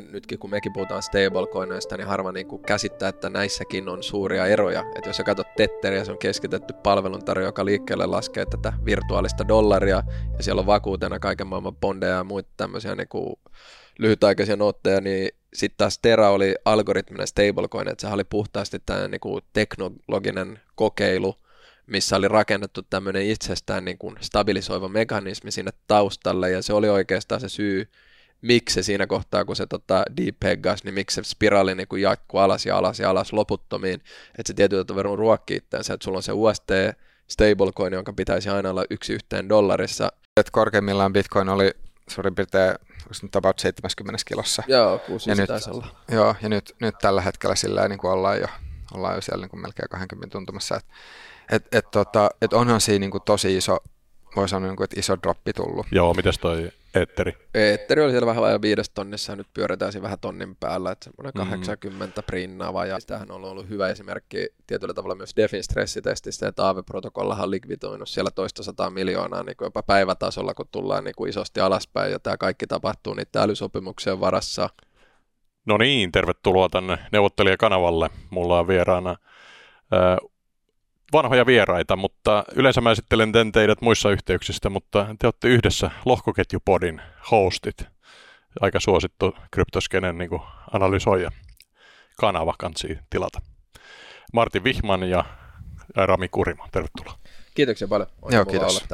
Nytkin kun mekin puhutaan stablecoinoista, niin harva niin kuin käsittää, että näissäkin on suuria eroja. Että jos sä katsot Tetteriä, se on keskitetty palveluntarjo, joka liikkeelle laskee tätä virtuaalista dollaria, ja siellä on vakuutena kaiken maailman bondeja ja muita tämmöisiä niin kuin lyhytaikaisia nootteja, niin sitten taas Terra oli algoritminen stablecoin, että se oli puhtaasti tämä niin kuin teknologinen kokeilu, missä oli rakennettu tämmöinen itsestään niin kuin stabilisoiva mekanismi sinne taustalle, ja se oli oikeastaan se syy, miksi se siinä kohtaa, kun se tota, depeggas, niin miksi se spiraali niin jatkuu alas ja alas ja alas loputtomiin, että se tietyllä tavalla ruokkii itseänsä, että sulla on se UST stablecoin, jonka pitäisi aina olla yksi yhteen dollarissa. Et korkeimmillaan Bitcoin oli suurin piirtein nyt about 70 kilossa. Joo, 6 ja nyt, olla. Joo, ja nyt, nyt tällä hetkellä sillä niin kuin ollaan, jo, ollaan jo siellä niin kuin melkein 20 tuntumassa. Et, et, et, tota, et onhan siinä niin kuin tosi iso, voi sanoa, niin kuin, että iso droppi tullut. Joo, mitäs toi Eetteri? Eetteri oli siellä vähän vajaa viides tonnissa ja nyt pyöritään siinä vähän tonnin päällä, että semmoinen 80 mm. prinnaava ja tämähän on ollut hyvä esimerkki tietyllä tavalla myös Defin stressitestistä, että AV-protokollahan on likvidoinut siellä toista sataa miljoonaa niin kuin jopa päivätasolla, kun tullaan niin kuin isosti alaspäin ja tämä kaikki tapahtuu niiden älysopimuksien varassa. No niin, tervetuloa tänne neuvottelijakanavalle. Mulla on vieraana vanhoja vieraita, mutta yleensä mä esittelen ten teidät muissa yhteyksistä, mutta te olette yhdessä lohkoketjupodin hostit. Aika suosittu kryptoskenen niin analysoija kanava kansi tilata. Martin Vihman ja Rami Kurima, tervetuloa. Kiitoksia paljon. On Joo, kiitos.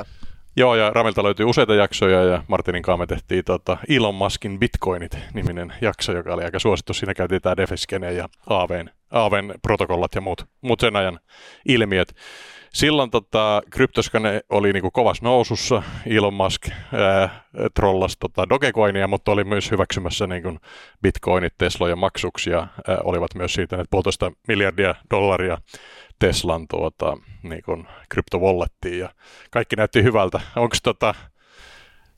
Joo, ja Ramilta löytyy useita jaksoja, ja Martinin kanssa me tehtiin tota Elon Muskin Bitcoinit-niminen jakso, joka oli aika suosittu. Siinä käytiin tämä Defeskene ja Aaven, Aaven protokollat ja muut, muut sen ajan ilmiöt. Silloin tota, kryptoskane oli niinku kovassa nousussa, Elon Musk ää, trollasi tota Dogecoinia, mutta oli myös hyväksymässä niinku bitcoinit Teslojen maksuksia, ää, olivat myös siitä, että puolitoista miljardia dollaria Teslan tuota, niin kryptovollettiin ja kaikki näytti hyvältä. Onko tota,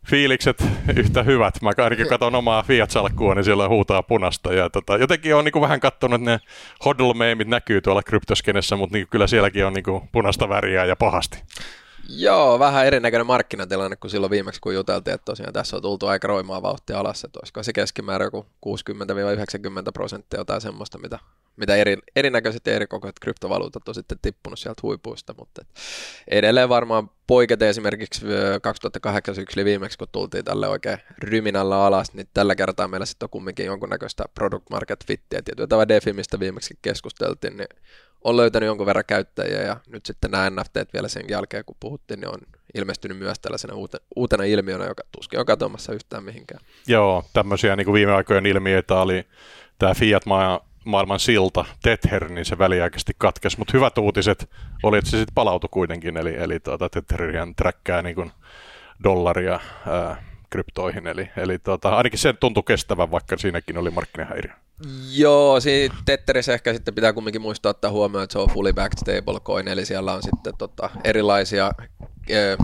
fiilikset yhtä hyvät? Mä ainakin katson omaa Fiat-salkkua, niin siellä huutaa punasta. Ja tota, jotenkin on niin kuin vähän katsonut, että ne hodl-meemit näkyy tuolla kryptoskenessä, mutta niin kyllä sielläkin on niin kuin punaista väriä ja pahasti. Joo, vähän erinäköinen markkinatilanne kuin silloin viimeksi, kun juteltiin, että tosiaan tässä on tultu aika roimaa vauhtia alas, että olisiko se keskimäärä joku 60-90 prosenttia jotain semmoista, mitä, mitä eri, erinäköiset ja erikokoiset kryptovaluutat on sitten tippunut sieltä huipuista, mutta edelleen varmaan poikete esimerkiksi 2008 syksyllä viimeksi, kun tultiin tälle oikein ryminällä alas, niin tällä kertaa meillä sitten on kumminkin jonkunnäköistä product market fittiä. Tietyllä tavalla DeFi, mistä viimeksi keskusteltiin, niin on löytänyt jonkun verran käyttäjiä ja nyt sitten nämä NFT vielä sen jälkeen, kun puhuttiin, niin on ilmestynyt myös tällaisena uutena ilmiönä, joka tuskin on katsomassa yhtään mihinkään. Joo, tämmöisiä niin kuin viime aikojen ilmiöitä oli tämä Fiat maailman silta, Tether, niin se väliaikaisesti katkesi, mutta hyvät uutiset oli, että se sitten palautui kuitenkin, eli, eli tuota, Tetherian träkkää niin dollaria ää, kryptoihin, eli, eli tuota, ainakin se tuntui kestävän, vaikka siinäkin oli markkinahäiriö. Joo, siinä Tetterissä ehkä sitten pitää kumminkin muistaa ottaa huomioon, että se on fully backed stablecoin, eli siellä on sitten tota erilaisia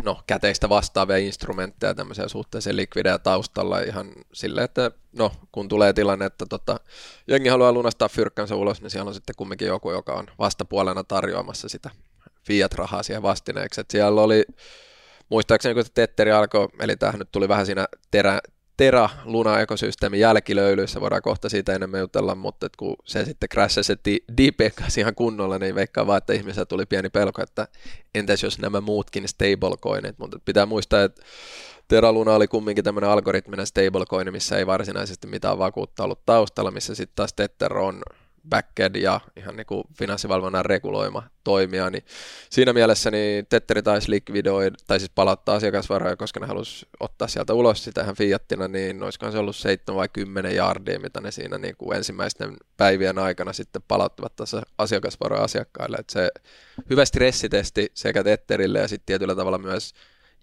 no, käteistä vastaavia instrumentteja, tämmöisiä suhteellisen likvidejä taustalla ihan sille, että no, kun tulee tilanne, että tota, jengi haluaa lunastaa fyrkkänsä ulos, niin siellä on sitten kumminkin joku, joka on vastapuolena tarjoamassa sitä fiat-rahaa siihen vastineeksi. että siellä oli, muistaakseni kun Tetteri alkoi, eli tämähän nyt tuli vähän siinä terä, Terra Luna-ekosysteemin jälkilöylyissä, voidaan kohta siitä enemmän jutella, mutta kun se sitten crashasi se DP kanssa ihan kunnolla, niin veikkaa vaan, että ihmisellä tuli pieni pelko, että entäs jos nämä muutkin stablecoinit, mutta pitää muistaa, että Terra Luna oli kumminkin tämmöinen algoritminen stablecoin, missä ei varsinaisesti mitään vakuutta ollut taustalla, missä sitten taas Tether on backend ja ihan niin kuin finanssivalvonnan reguloima toimia, niin siinä mielessä niin Tetteri taisi likvidoi, tai siis palauttaa asiakasvaroja, koska ne halusi ottaa sieltä ulos sitä ihan fiattina, niin olisikohan se ollut 7 vai 10 jardia, mitä ne siinä niin kuin ensimmäisten päivien aikana sitten palauttivat tässä asiakasvaroja asiakkaille, että se hyvä stressitesti sekä Tetterille ja sitten tietyllä tavalla myös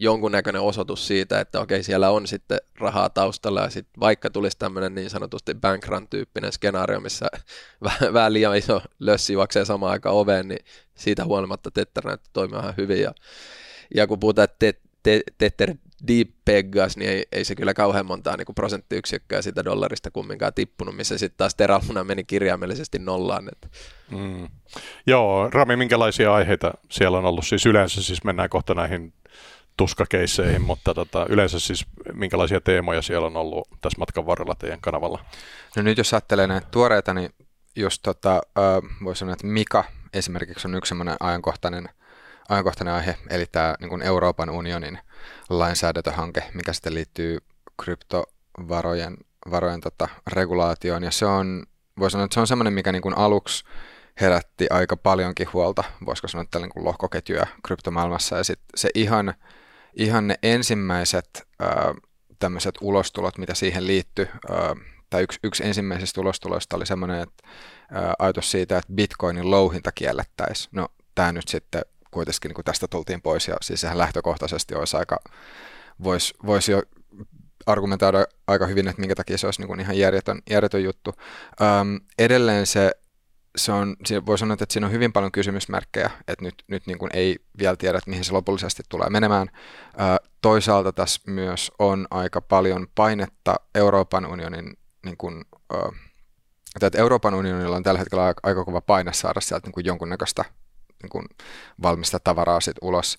jonkunnäköinen osoitus siitä, että okei, siellä on sitten rahaa taustalla ja sitten vaikka tulisi tämmöinen niin sanotusti bankrun-tyyppinen skenaario, missä vähän, liian iso lössi juoksee samaan aikaan oveen, niin siitä huolimatta Tether näyttää toimia ihan hyvin. Ja, ja kun puhutaan, että Tether Deep Peggas, niin ei, ei se kyllä kauhean montaa niin prosenttiyksikköä sitä dollarista kumminkaan tippunut, missä sitten taas Teraluna meni kirjaimellisesti nollaan. Että. Mm. Joo, Rami, minkälaisia aiheita siellä on ollut? Siis yleensä siis mennään kohta näihin tuskakeisseihin, mutta tota, yleensä siis minkälaisia teemoja siellä on ollut tässä matkan varrella teidän kanavalla? No nyt jos ajattelee näitä tuoreita, niin just tota, voisi sanoa, että Mika esimerkiksi on yksi sellainen ajankohtainen, ajankohtainen aihe, eli tämä niin Euroopan unionin lainsäädäntöhanke, mikä sitten liittyy kryptovarojen varojen tota, regulaatioon, ja se on, voi sanoa, että se on semmoinen, mikä niin aluksi herätti aika paljonkin huolta, voisiko sanoa tällä niin lohkoketjuja kryptomaailmassa, ja sitten se ihan, ihan ne ensimmäiset tämmöiset ulostulot, mitä siihen liittyy, ää, tai yksi, yksi ensimmäisistä ulostuloista oli semmoinen, että ää, ajatus siitä, että bitcoinin louhinta kiellettäisiin. No tämä nyt sitten kuitenkin niin tästä tultiin pois, ja siis sehän lähtökohtaisesti olisi aika, voisi vois jo argumentoida aika hyvin, että minkä takia se olisi niin kuin ihan järjetön, järjetön juttu. Edelleen se, se on, voi sanoa, että siinä on hyvin paljon kysymysmerkkejä, että nyt, nyt niin kuin ei vielä tiedä, että mihin se lopullisesti tulee menemään. Toisaalta tässä myös on aika paljon painetta Euroopan unionin, niin kuin, että Euroopan unionilla on tällä hetkellä aika, kova paine saada sieltä niin kuin jonkunnäköistä niin kuin valmista tavaraa sit ulos.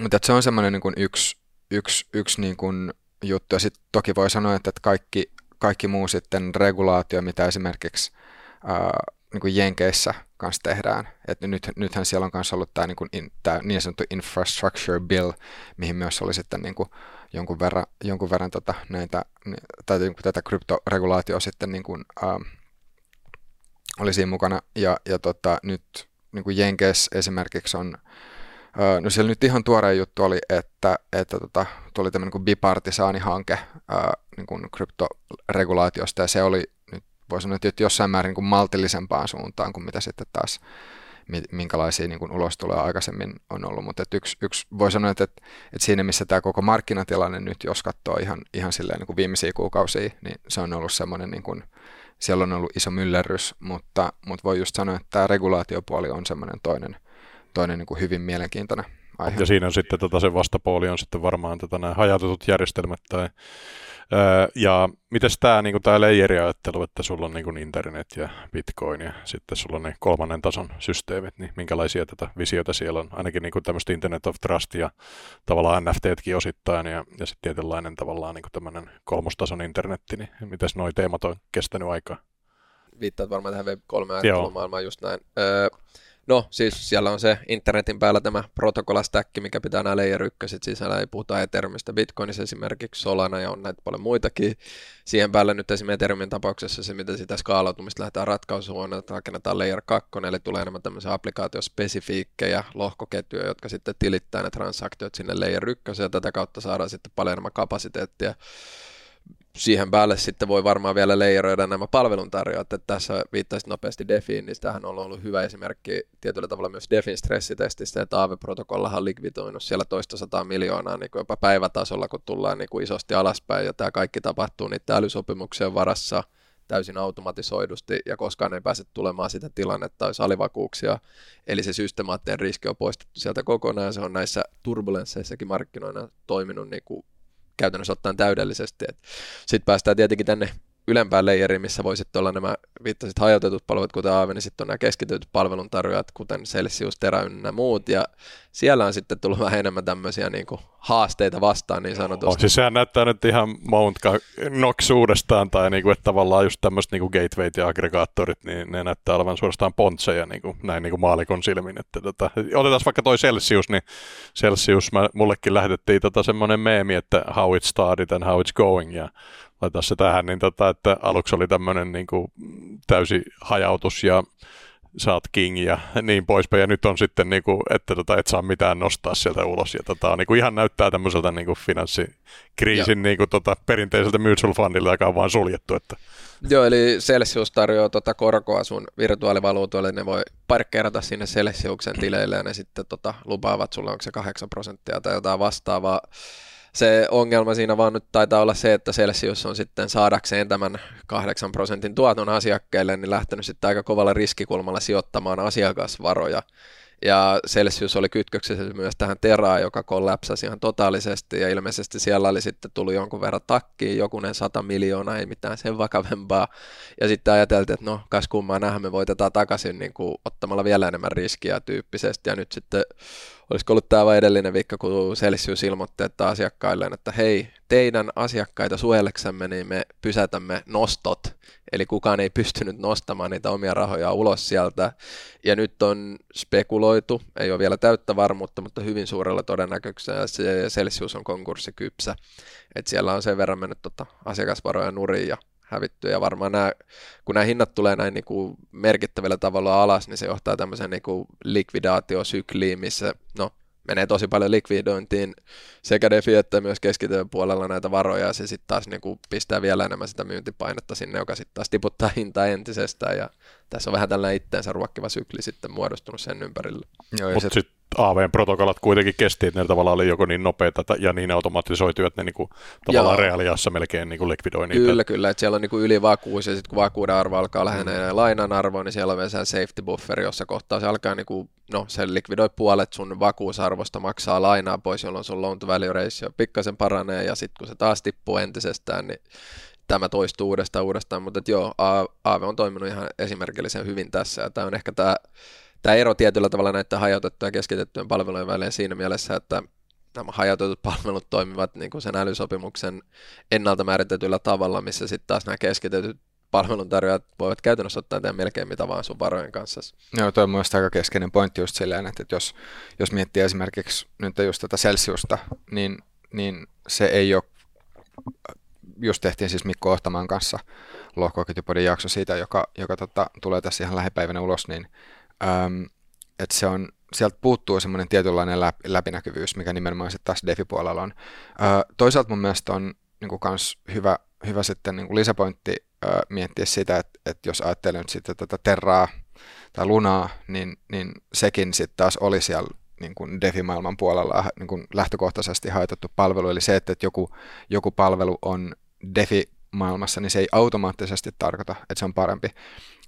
Mutta se on semmoinen niin yksi, yksi, yksi niin kuin juttu. Ja sitten toki voi sanoa, että kaikki, kaikki muu sitten regulaatio, mitä esimerkiksi ää, niin kuin Jenkeissä kanssa tehdään. Et nyt, nythän siellä on kanssa ollut tämä niin, kuin in, tää niin sanottu infrastructure bill, mihin myös oli sitten niin kuin jonkun verran, jonkun verran tota näitä, tai niin kuin tätä kryptoregulaatioa sitten niin kuin, ää, oli siinä mukana. Ja, ja tota, nyt niin kuin Jenkeissä esimerkiksi on No siellä nyt ihan tuore juttu oli, että, että tota, tuli tämmöinen kuin bipartisaanihanke niin kuin kryptoregulaatiosta ja se oli voi sanoa, että jossain määrin niin kuin maltillisempaan suuntaan kuin mitä sitten taas minkälaisia niin kuin ulostuloja aikaisemmin on ollut, mutta että yksi, yksi voi sanoa, että, että, siinä missä tämä koko markkinatilanne nyt, jos katsoo ihan, ihan silleen niin kuin viimeisiä kuukausia, niin se on ollut semmoinen, niin kuin, siellä on ollut iso myllerrys, mutta, mutta voi just sanoa, että tämä regulaatiopuoli on semmoinen toinen, toinen niin kuin hyvin mielenkiintoinen aihe. Ja siinä on sitten tota, se vastapuoli on sitten varmaan tota, nämä hajautetut järjestelmät tai Öö, ja miten tämä niin tämä layeriajattelu, että sulla on niin internet ja bitcoin ja sitten sulla on ne kolmannen tason systeemit, niin minkälaisia tätä visioita siellä on? Ainakin niin tämmöistä internet of trust ja tavallaan NFTtkin osittain ja, ja sitten tietynlainen tavallaan niin tämmöinen kolmostason internetti, niin miten nuo teemat on kestänyt aikaa? Viittaat varmaan tähän Web3-ajattelumaailmaan just näin. Öö, No siis siellä on se internetin päällä tämä protokollastäkki, mikä pitää nämä layer 1 sisällä, ei puhuta Ethereumista, Bitcoinissa esimerkiksi Solana ja on näitä paljon muitakin. Siihen päälle nyt esimerkiksi Ethereumin tapauksessa se, miten sitä skaalautumista lähdetään ratkaisuun, että rakennetaan layer 2, eli tulee enemmän tämmöisiä applikaatiospesifiikkejä, lohkoketjuja, jotka sitten tilittää ne transaktiot sinne layer 1 ja tätä kautta saadaan sitten paljon enemmän kapasiteettia siihen päälle sitten voi varmaan vielä leijeroida nämä palveluntarjoajat, että tässä viittaisit nopeasti Defiin, niin tämähän on ollut hyvä esimerkki tietyllä tavalla myös Defin stressitestistä, että Aave-protokollahan on likvidoinut siellä toista sataa miljoonaa niin kuin jopa päivätasolla, kun tullaan niin kuin isosti alaspäin, ja tämä kaikki tapahtuu niiden älysopimuksien varassa täysin automatisoidusti, ja koskaan ei pääse tulemaan sitä tilannetta, olisi alivakuuksia, eli se systemaattinen riski on poistettu sieltä kokonaan, se on näissä turbulensseissakin markkinoina toiminut niin kuin käytännössä ottaen täydellisesti. Sitten päästään tietenkin tänne ylempään leijeriin, missä voi sitten olla nämä viittaiset hajautetut palvelut, kuten Aave, niin sitten on nämä keskityt palveluntarjoajat, kuten Celsius, Terra ynnä muut, ja siellä on sitten tullut vähän enemmän tämmöisiä niin kuin haasteita vastaan niin sanotusti. Oh, siis sehän näyttää nyt ihan Mount Knox uudestaan, tai niin kuin, että tavallaan just tämmöiset niin gatewayt ja aggregaattorit, niin ne näyttää olevan suorastaan pontseja niin kuin, näin niin kuin maalikon silmin. Että, tota, otetaan vaikka toi Celsius, niin Celsius, mä, mullekin lähetettiin tota semmoinen meemi, että how it started and how it's going, ja laita se tähän, niin tota, että aluksi oli tämmöinen niin kuin täysi hajautus ja saat king ja niin poispäin. Ja nyt on sitten, niin kuin, että tota, et saa mitään nostaa sieltä ulos. Ja tota, niin kuin ihan näyttää tämmöiseltä niin kuin finanssikriisin niin kuin, tota, perinteiseltä mutual fundilta, joka on vaan suljettu. Että. Joo, eli Celsius tarjoaa tota korkoa sun virtuaalivaluutoille, ne voi parkkeerata sinne Celsiuksen tileille ja ne sitten tota, lupaavat sulle, onko se 8 prosenttia tai jotain vastaavaa se ongelma siinä vaan nyt taitaa olla se, että Celsius on sitten saadakseen tämän 8 prosentin tuoton asiakkeelle, niin lähtenyt sitten aika kovalla riskikulmalla sijoittamaan asiakasvaroja Ja Celsius oli kytköksessä myös tähän Teraan, joka kollapsasi ihan totaalisesti ja ilmeisesti siellä oli sitten tullut jonkun verran takkiin, jokunen sata miljoonaa, ei mitään sen vakavempaa. Ja sitten ajateltiin, että no kas kummaa nähdään, me voitetaan takaisin niin kuin, ottamalla vielä enemmän riskiä tyyppisesti ja nyt sitten olisiko ollut tämä edellinen viikko, kun Celsius ilmoitti että asiakkaille, että hei, teidän asiakkaita suojeleksamme, niin me pysätämme nostot, eli kukaan ei pystynyt nostamaan niitä omia rahoja ulos sieltä, ja nyt on spekuloitu, ei ole vielä täyttä varmuutta, mutta hyvin suurella todennäköisyydellä Celsius on konkurssikypsä, että siellä on sen verran mennyt tota asiakasvaroja nurin ja hävitty. Ja varmaan nämä, kun nämä hinnat tulee näin niin kuin merkittävällä tavalla alas, niin se johtaa tämmöiseen niin kuin likvidaatiosykliin, missä no, menee tosi paljon likvidointiin sekä defi että myös keskityön puolella näitä varoja, ja se sitten taas niin kuin pistää vielä enemmän sitä myyntipainetta sinne, joka sitten taas tiputtaa hintaa entisestään, ja tässä on vähän tällainen itteensä ruokkiva sykli sitten muodostunut sen ympärille. Mutta sitten AV-protokollat kuitenkin kesti, että ne tavallaan oli joko niin nopeita ja niin automatisoitu, että ne niinku, tavallaan Joo. reaaliassa melkein niinku likvidoi niitä. Kyllä, kyllä, että siellä on niinku ylivakuus ja sitten kun vakuuden arvo alkaa lähenee mm. lainan arvoa, niin siellä on vielä safety bufferi, jossa kohtaa se alkaa niinku, no se likvidoi puolet sun vakuusarvosta, maksaa lainaa pois, jolloin sun loan to value ratio pikkasen paranee ja sitten kun se taas tippuu entisestään, niin tämä toistuu uudestaan uudestaan, mutta joo, AV on toiminut ihan esimerkillisen hyvin tässä ja tämä on ehkä tämä tämä ero tietyllä tavalla näiden hajautettujen ja keskitettyjen palvelujen välillä siinä mielessä, että nämä hajautetut palvelut toimivat niin kuin sen älysopimuksen ennalta määritetyllä tavalla, missä sitten taas nämä keskitetyt palveluntarjoajat voivat käytännössä ottaa tehdä melkein mitä vaan sun varojen kanssa. Joo, toi on myös aika keskeinen pointti just silleen, että jos, jos miettii esimerkiksi nyt just tätä Celsiusta, niin, niin se ei ole, just tehtiin siis Mikko Ohtamaan kanssa lohkoketjupodin jakso siitä, joka, joka tota, tulee tässä ihan lähipäivänä ulos, niin ähm, että se on, sieltä puuttuu semmoinen tietynlainen läp, läpinäkyvyys, mikä nimenomaan sitten taas DeFi-puolella on. Äh, toisaalta mun mielestä on niin kuin kans hyvä, hyvä sitten niin kuin lisäpointti äh, miettiä sitä, että, että jos ajattelee nyt sitten tätä Terraa tai Lunaa, niin, niin sekin sitten taas oli siellä niin kuin DeFi-maailman puolella niin kuin lähtökohtaisesti haitettu palvelu, eli se, että joku, joku palvelu on DeFi maailmassa, niin se ei automaattisesti tarkoita, että se on parempi.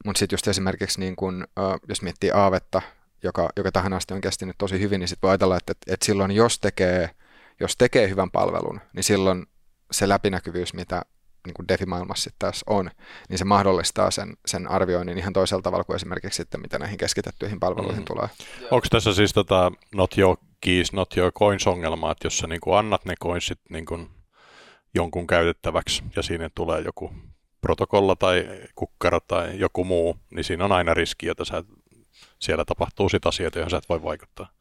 Mutta sitten just esimerkiksi, niin kun, jos miettii aavetta, joka, joka tähän asti on kestänyt tosi hyvin, niin sitten voi ajatella, että, että silloin jos tekee, jos tekee hyvän palvelun, niin silloin se läpinäkyvyys, mitä niin kuin DeFi-maailmassa sitten taas on, niin se mahdollistaa sen, sen arvioinnin ihan toisella tavalla kuin esimerkiksi sitten, mitä näihin keskitettyihin palveluihin mm. tulee. Onko tässä siis tota not your keys, not your coins ongelma, että jos sä niin kuin annat ne coinsit niin kuin jonkun käytettäväksi ja siinä tulee joku protokolla tai kukkaro tai joku muu, niin siinä on aina riski, että sä, siellä tapahtuu sitä asioita, johon sä et voi vaikuttaa.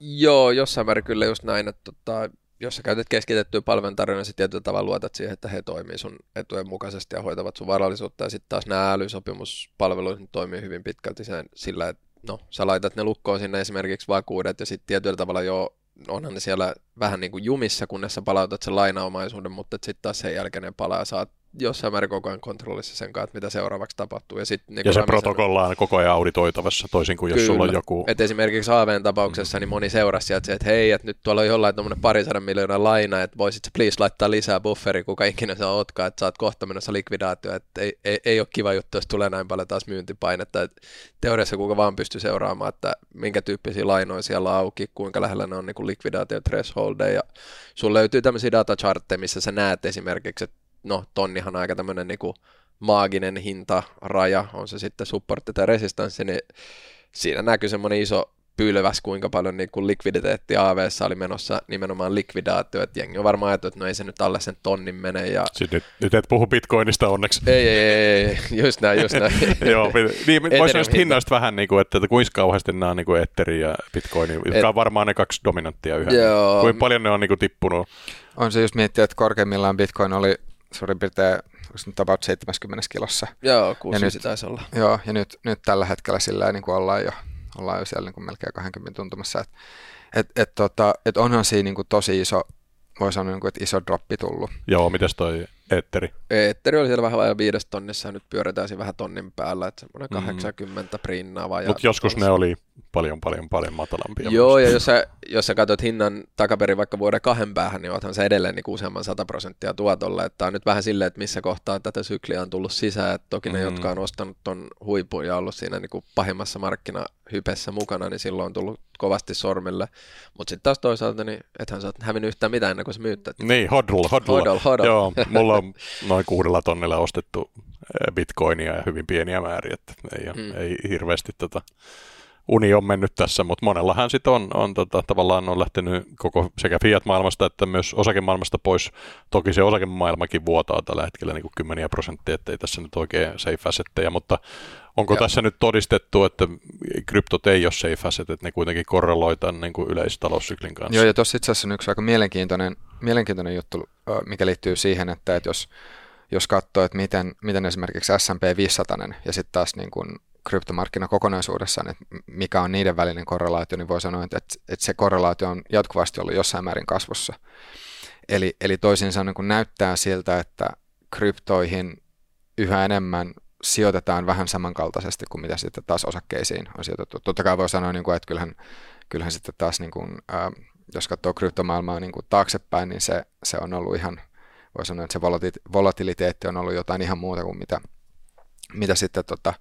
Joo, jossain määrin kyllä just näin, että tota, jos sä käytät keskitettyä palveluntarjonnan, niin tietyllä tavalla luotat siihen, että he toimii sun etujen mukaisesti ja hoitavat sun varallisuutta. Ja sitten taas nämä älysopimuspalvelut toimii hyvin pitkälti sen, sillä, että no, sä laitat ne lukkoon sinne esimerkiksi vakuudet ja sitten tietyllä tavalla jo onhan ne siellä vähän niin kuin jumissa, kunnes sä palautat sen lainaomaisuuden, mutta sitten taas sen jälkeen ne palaa ja saat jossain määrin koko ajan kontrollissa sen kanssa, että mitä seuraavaksi tapahtuu. Ja, sit, niin ja se protokolla on koko ajan auditoitavassa, toisin kuin Kyllä. jos sulla on joku... Et esimerkiksi AVn tapauksessa niin moni seurasi sieltä, että hei, että nyt tuolla on jollain tuommoinen parisadan miljoonan laina, että voisit sä please laittaa lisää bufferi, kuka ikinä sä ootkaan, että sä oot kohta menossa likvidaatio, että ei, ei, ei ole kiva juttu, jos tulee näin paljon taas myyntipainetta. Et teoriassa kuka vaan pystyy seuraamaan, että minkä tyyppisiä lainoja siellä on auki, kuinka lähellä ne on niin likvidaatio thresholdeja. Ja sun löytyy tämmöisiä datachartteja, missä sä näet esimerkiksi, että no tonnihan on aika tämmöinen niinku maaginen hintaraja, on se sitten supportti tai resistanssi, niin siinä näkyy semmoinen iso pylväs, kuinka paljon niin kuin likviditeetti av oli menossa nimenomaan likvidaatio, että jengi on varmaan ajatellut, että no ei se nyt alle sen tonnin mene. Ja... Sitten nyt, nyt et puhu bitcoinista onneksi. Ei, ei, ei, ei. just näin, just näin. Joo, niin, voisi noista hinnoista vähän, niin kuin, että, että kuinka kauheasti nämä on niin kuin Etheri ja Bitcoin, jotka Et... on varmaan ne kaksi dominanttia yhä. Joo. Kuinka paljon ne on niin kuin tippunut? On se just miettiä, että korkeimmillaan Bitcoin oli suurin piirtein about 70 kilossa. Joo, kuusi nyt, taisi olla. Joo, ja nyt, nyt tällä hetkellä sillä niin kuin ollaan jo, ollaan jo siellä niin kuin melkein 20 tuntumassa. Et, et, et, tota, et onhan siinä niin kuin tosi iso, voi sanoa, niin kuin, että iso droppi tullut. Joo, mitäs toi Eetteri. Eetteri oli siellä vähän vajaa viides tonnissa ja nyt pyöritään siinä vähän tonnin päällä, että semmoinen Mm. 80 prinnaa vajaa. Mutta joskus ne oli paljon, paljon, paljon matalampia. Joo, ja jos sä, jos sä katsot hinnan takaperin vaikka vuoden kahden päähän, niin oothan se edelleen niin useamman 100 prosenttia tuotolla. Että on nyt vähän silleen, että missä kohtaa tätä sykliä on tullut sisään. Että toki ne, Mm. jotka on ostanut ton huipun ja ollut siinä niin kuin pahimmassa markkinahypessä mukana, niin silloin on tullut kovasti sormille. Mutta sitten taas toisaalta, niin ethän sä oot hävinnyt yhtään mitään ennen kuin sä myyt. tätä. Niin, hodl, hodl. Hodl, hodl. Joo, mulla on noin kuudella tonnilla ostettu eh, bitcoinia ja hyvin pieniä määriä, että ei, mm. ei hirveästi tota, uni on mennyt tässä, mutta monellahan sitten on, on tota, tavallaan on lähtenyt koko sekä fiat-maailmasta että myös osakemaailmasta pois. Toki se osakemaailmakin vuotaa tällä hetkellä niin kuin kymmeniä prosenttia, ettei tässä nyt oikein safe assetteja, mutta onko Joo. tässä nyt todistettu, että kryptot ei ole safe asset, että ne kuitenkin korreloi tämän niin kuin yleistaloussyklin kanssa? Joo, ja tuossa itse asiassa on yksi aika mielenkiintoinen, mielenkiintoinen juttu, mikä liittyy siihen, että, että jos, jos katsoo, että miten, miten esimerkiksi S&P 500 ja sitten taas niin kuin kryptomarkkina kokonaisuudessaan, että mikä on niiden välinen korrelaatio, niin voi sanoa, että, että se korrelaatio on jatkuvasti ollut jossain määrin kasvussa. Eli, eli toisin sanoen kun näyttää siltä, että kryptoihin yhä enemmän sijoitetaan vähän samankaltaisesti kuin mitä sitten taas osakkeisiin on sijoitettu. Totta kai voi sanoa, niin kuin, että kyllähän, kyllähän sitten taas, niin kuin, ää, jos katsoo kryptomaailmaa niin kuin taaksepäin, niin se, se on ollut ihan, voi sanoa, että se volati- volatiliteetti on ollut jotain ihan muuta kuin mitä, mitä sitten tota,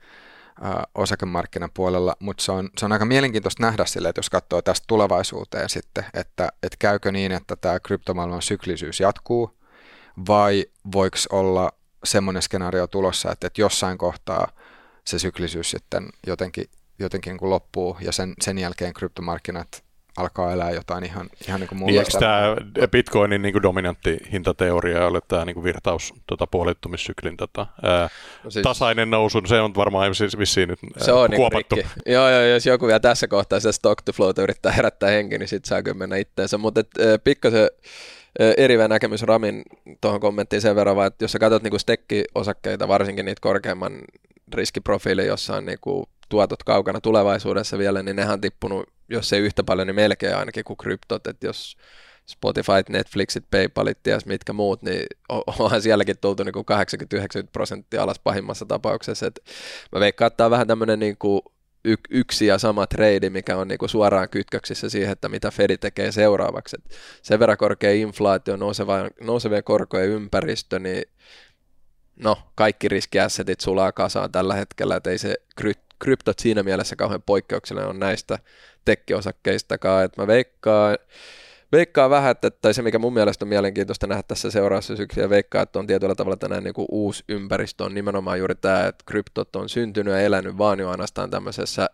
ää, osakemarkkinapuolella, mutta se on, se on aika mielenkiintoista nähdä sille, että jos katsoo tästä tulevaisuuteen sitten, että, että käykö niin, että tämä kryptomaailman syklisyys jatkuu, vai voiko olla semmoinen skenaario tulossa, että, että jossain kohtaa se syklisyys sitten jotenkin, jotenkin niin kuin loppuu ja sen, sen jälkeen kryptomarkkinat alkaa elää jotain ihan, ihan niin kuin Niin, eikö tämä Bitcoinin niin kuin dominantti hintateoria ole tämä niin kuin virtaus tota, puolittumissyklin tota, ää, No siis- tasainen nousu, se on varmaan siis vissiin nyt ää, Se on niinku kuopattu. rikki. Joo, joo, jos joku vielä tässä kohtaa sitä stock to flowta yrittää herättää henki, niin sit saa kyllä mennä itteensä. Mutta pikkasen ö, erivä näkemys Ramin tuohon kommenttiin sen verran, vaan, että jos sä katsot niinku stekki-osakkeita, varsinkin niitä korkeamman riskiprofiilin, jossa on niinku tuotot kaukana tulevaisuudessa vielä, niin nehän on tippunut, jos ei yhtä paljon, niin melkein ainakin kuin kryptot, että jos Spotify, Netflixit, Paypalit, ties mitkä muut, niin onhan sielläkin tultu niin 80-90 prosenttia alas pahimmassa tapauksessa. Et mä veikkaan, että tämä on vähän tämmöinen niin kuin yksi ja sama trade, mikä on niin kuin suoraan kytköksissä siihen, että mitä Fedi tekee seuraavaksi. Et sen verran korkea inflaatio, nouseva, nousevien korkojen ympäristö, niin no, kaikki riskiassetit sulaa kasaan tällä hetkellä, että ei se kry- kryptot siinä mielessä kauhean poikkeuksellinen on näistä tekkiosakkeistakaan, että mä veikkaan, veikkaan vähän, että, tai se mikä mun mielestä on mielenkiintoista nähdä tässä seuraavassa syksyllä, veikkaa, että on tietyllä tavalla tänään niin kuin uusi ympäristö on nimenomaan juuri tämä, että kryptot on syntynyt ja elänyt vaan jo ainoastaan tämmöisessä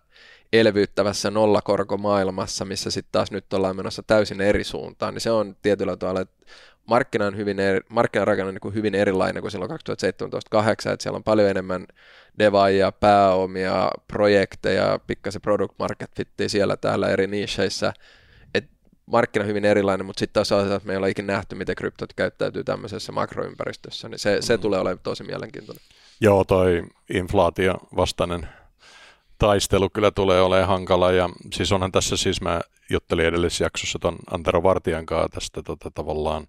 elvyttävässä nollakorkomaailmassa, missä sitten taas nyt ollaan menossa täysin eri suuntaan, niin se on tietyllä tavalla, että markkina on hyvin eri, markkinarakenne on niin kuin hyvin erilainen kuin silloin 2017-2008, että siellä on paljon enemmän devaajia, pääomia, projekteja, pikkasen product market fittiä siellä täällä eri nicheissä, että markkina on hyvin erilainen, mutta sitten taas että me ei ole ikinä nähty, miten kryptot käyttäytyy tämmöisessä makroympäristössä, niin se, se tulee olemaan tosi mielenkiintoinen. Joo, toi inflaatio vastainen taistelu kyllä tulee olemaan hankala ja siis onhan tässä siis mä juttelin edellisessä jaksossa ton Antero Vartijan kanssa tästä tota, tavallaan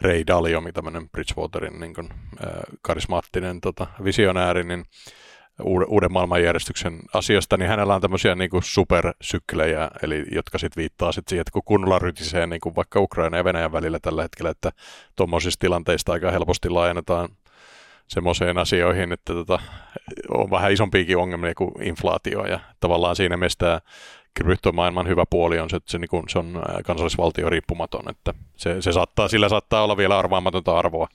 Ray Dalio, tämmöinen Bridgewaterin niin kun, äh, karismaattinen tota, visionääri, niin uuden, maailmanjärjestyksen asioista, niin hänellä on tämmöisiä niin kuin supersyklejä, eli jotka sitten viittaa sit siihen, että kun kunnolla rytisee niin kuin vaikka Ukraina ja Venäjän välillä tällä hetkellä, että tuommoisista tilanteista aika helposti laajennetaan semmoiseen asioihin, että tota, on vähän isompiakin ongelmia kuin inflaatio ja tavallaan siinä mielessä tämä kryptomaailman hyvä puoli on se, että se, niin kuin, se on kansallisvaltio riippumaton, että se, se saattaa, sillä saattaa olla vielä arvaamatonta arvoa,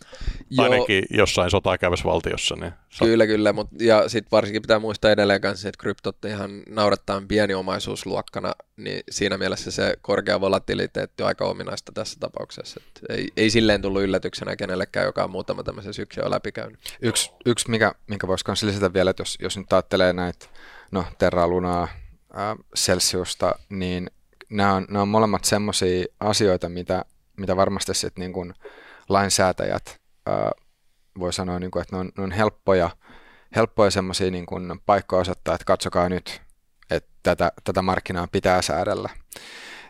Joo. ainakin jossain sotaa käyvässä valtiossa. Niin sa- Kyllä, kyllä, mut, ja sitten varsinkin pitää muistaa edelleen kanssa, että kryptot ihan naurattaa pieni omaisuusluokkana, niin siinä mielessä se korkea volatiliteetti on aika ominaista tässä tapauksessa. Et ei, ei silleen tullut yllätyksenä kenellekään, joka on muutama tämmöisen syksyn jo läpikäynyt. Yksi, yksi mikä, minkä voisi myös lisätä vielä, että jos, jos nyt ajattelee näitä no, Terra Lunaa, Celsiusta, niin nämä on, nämä on molemmat semmoisia asioita, mitä, mitä varmasti sitten niin kuin lainsäätäjät ää, voi sanoa, niin kuin, että ne on, ne on helppoja, helppoja semmoisia niin kuin paikkoja osoittaa, että katsokaa nyt, että tätä, tätä markkinaa pitää säädellä.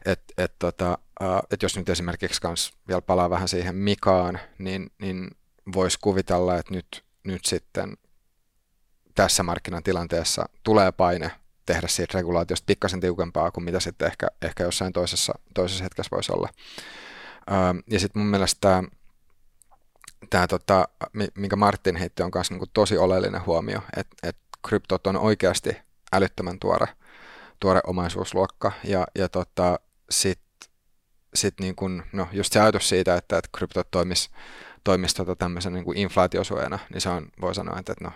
Et, et, tota, ää, et jos nyt esimerkiksi kans vielä palaa vähän siihen Mikaan, niin, niin voisi kuvitella, että nyt, nyt sitten tässä markkinatilanteessa tulee paine tehdä siitä regulaatiosta pikkasen tiukempaa kuin mitä sitten ehkä, ehkä jossain toisessa, toisessa hetkessä voisi olla. Ja sitten mun mielestä tämä, tämä tota, minkä Martin heitti, on myös niin tosi oleellinen huomio, että, että kryptot on oikeasti älyttömän tuore, tuore omaisuusluokka ja, ja tota, sitten sit niin kun, no just se ajatus siitä, että, että kryptot toimis, toimis tota tämmöisen niin inflaatiosuojana, niin se on, voi sanoa, että, että no,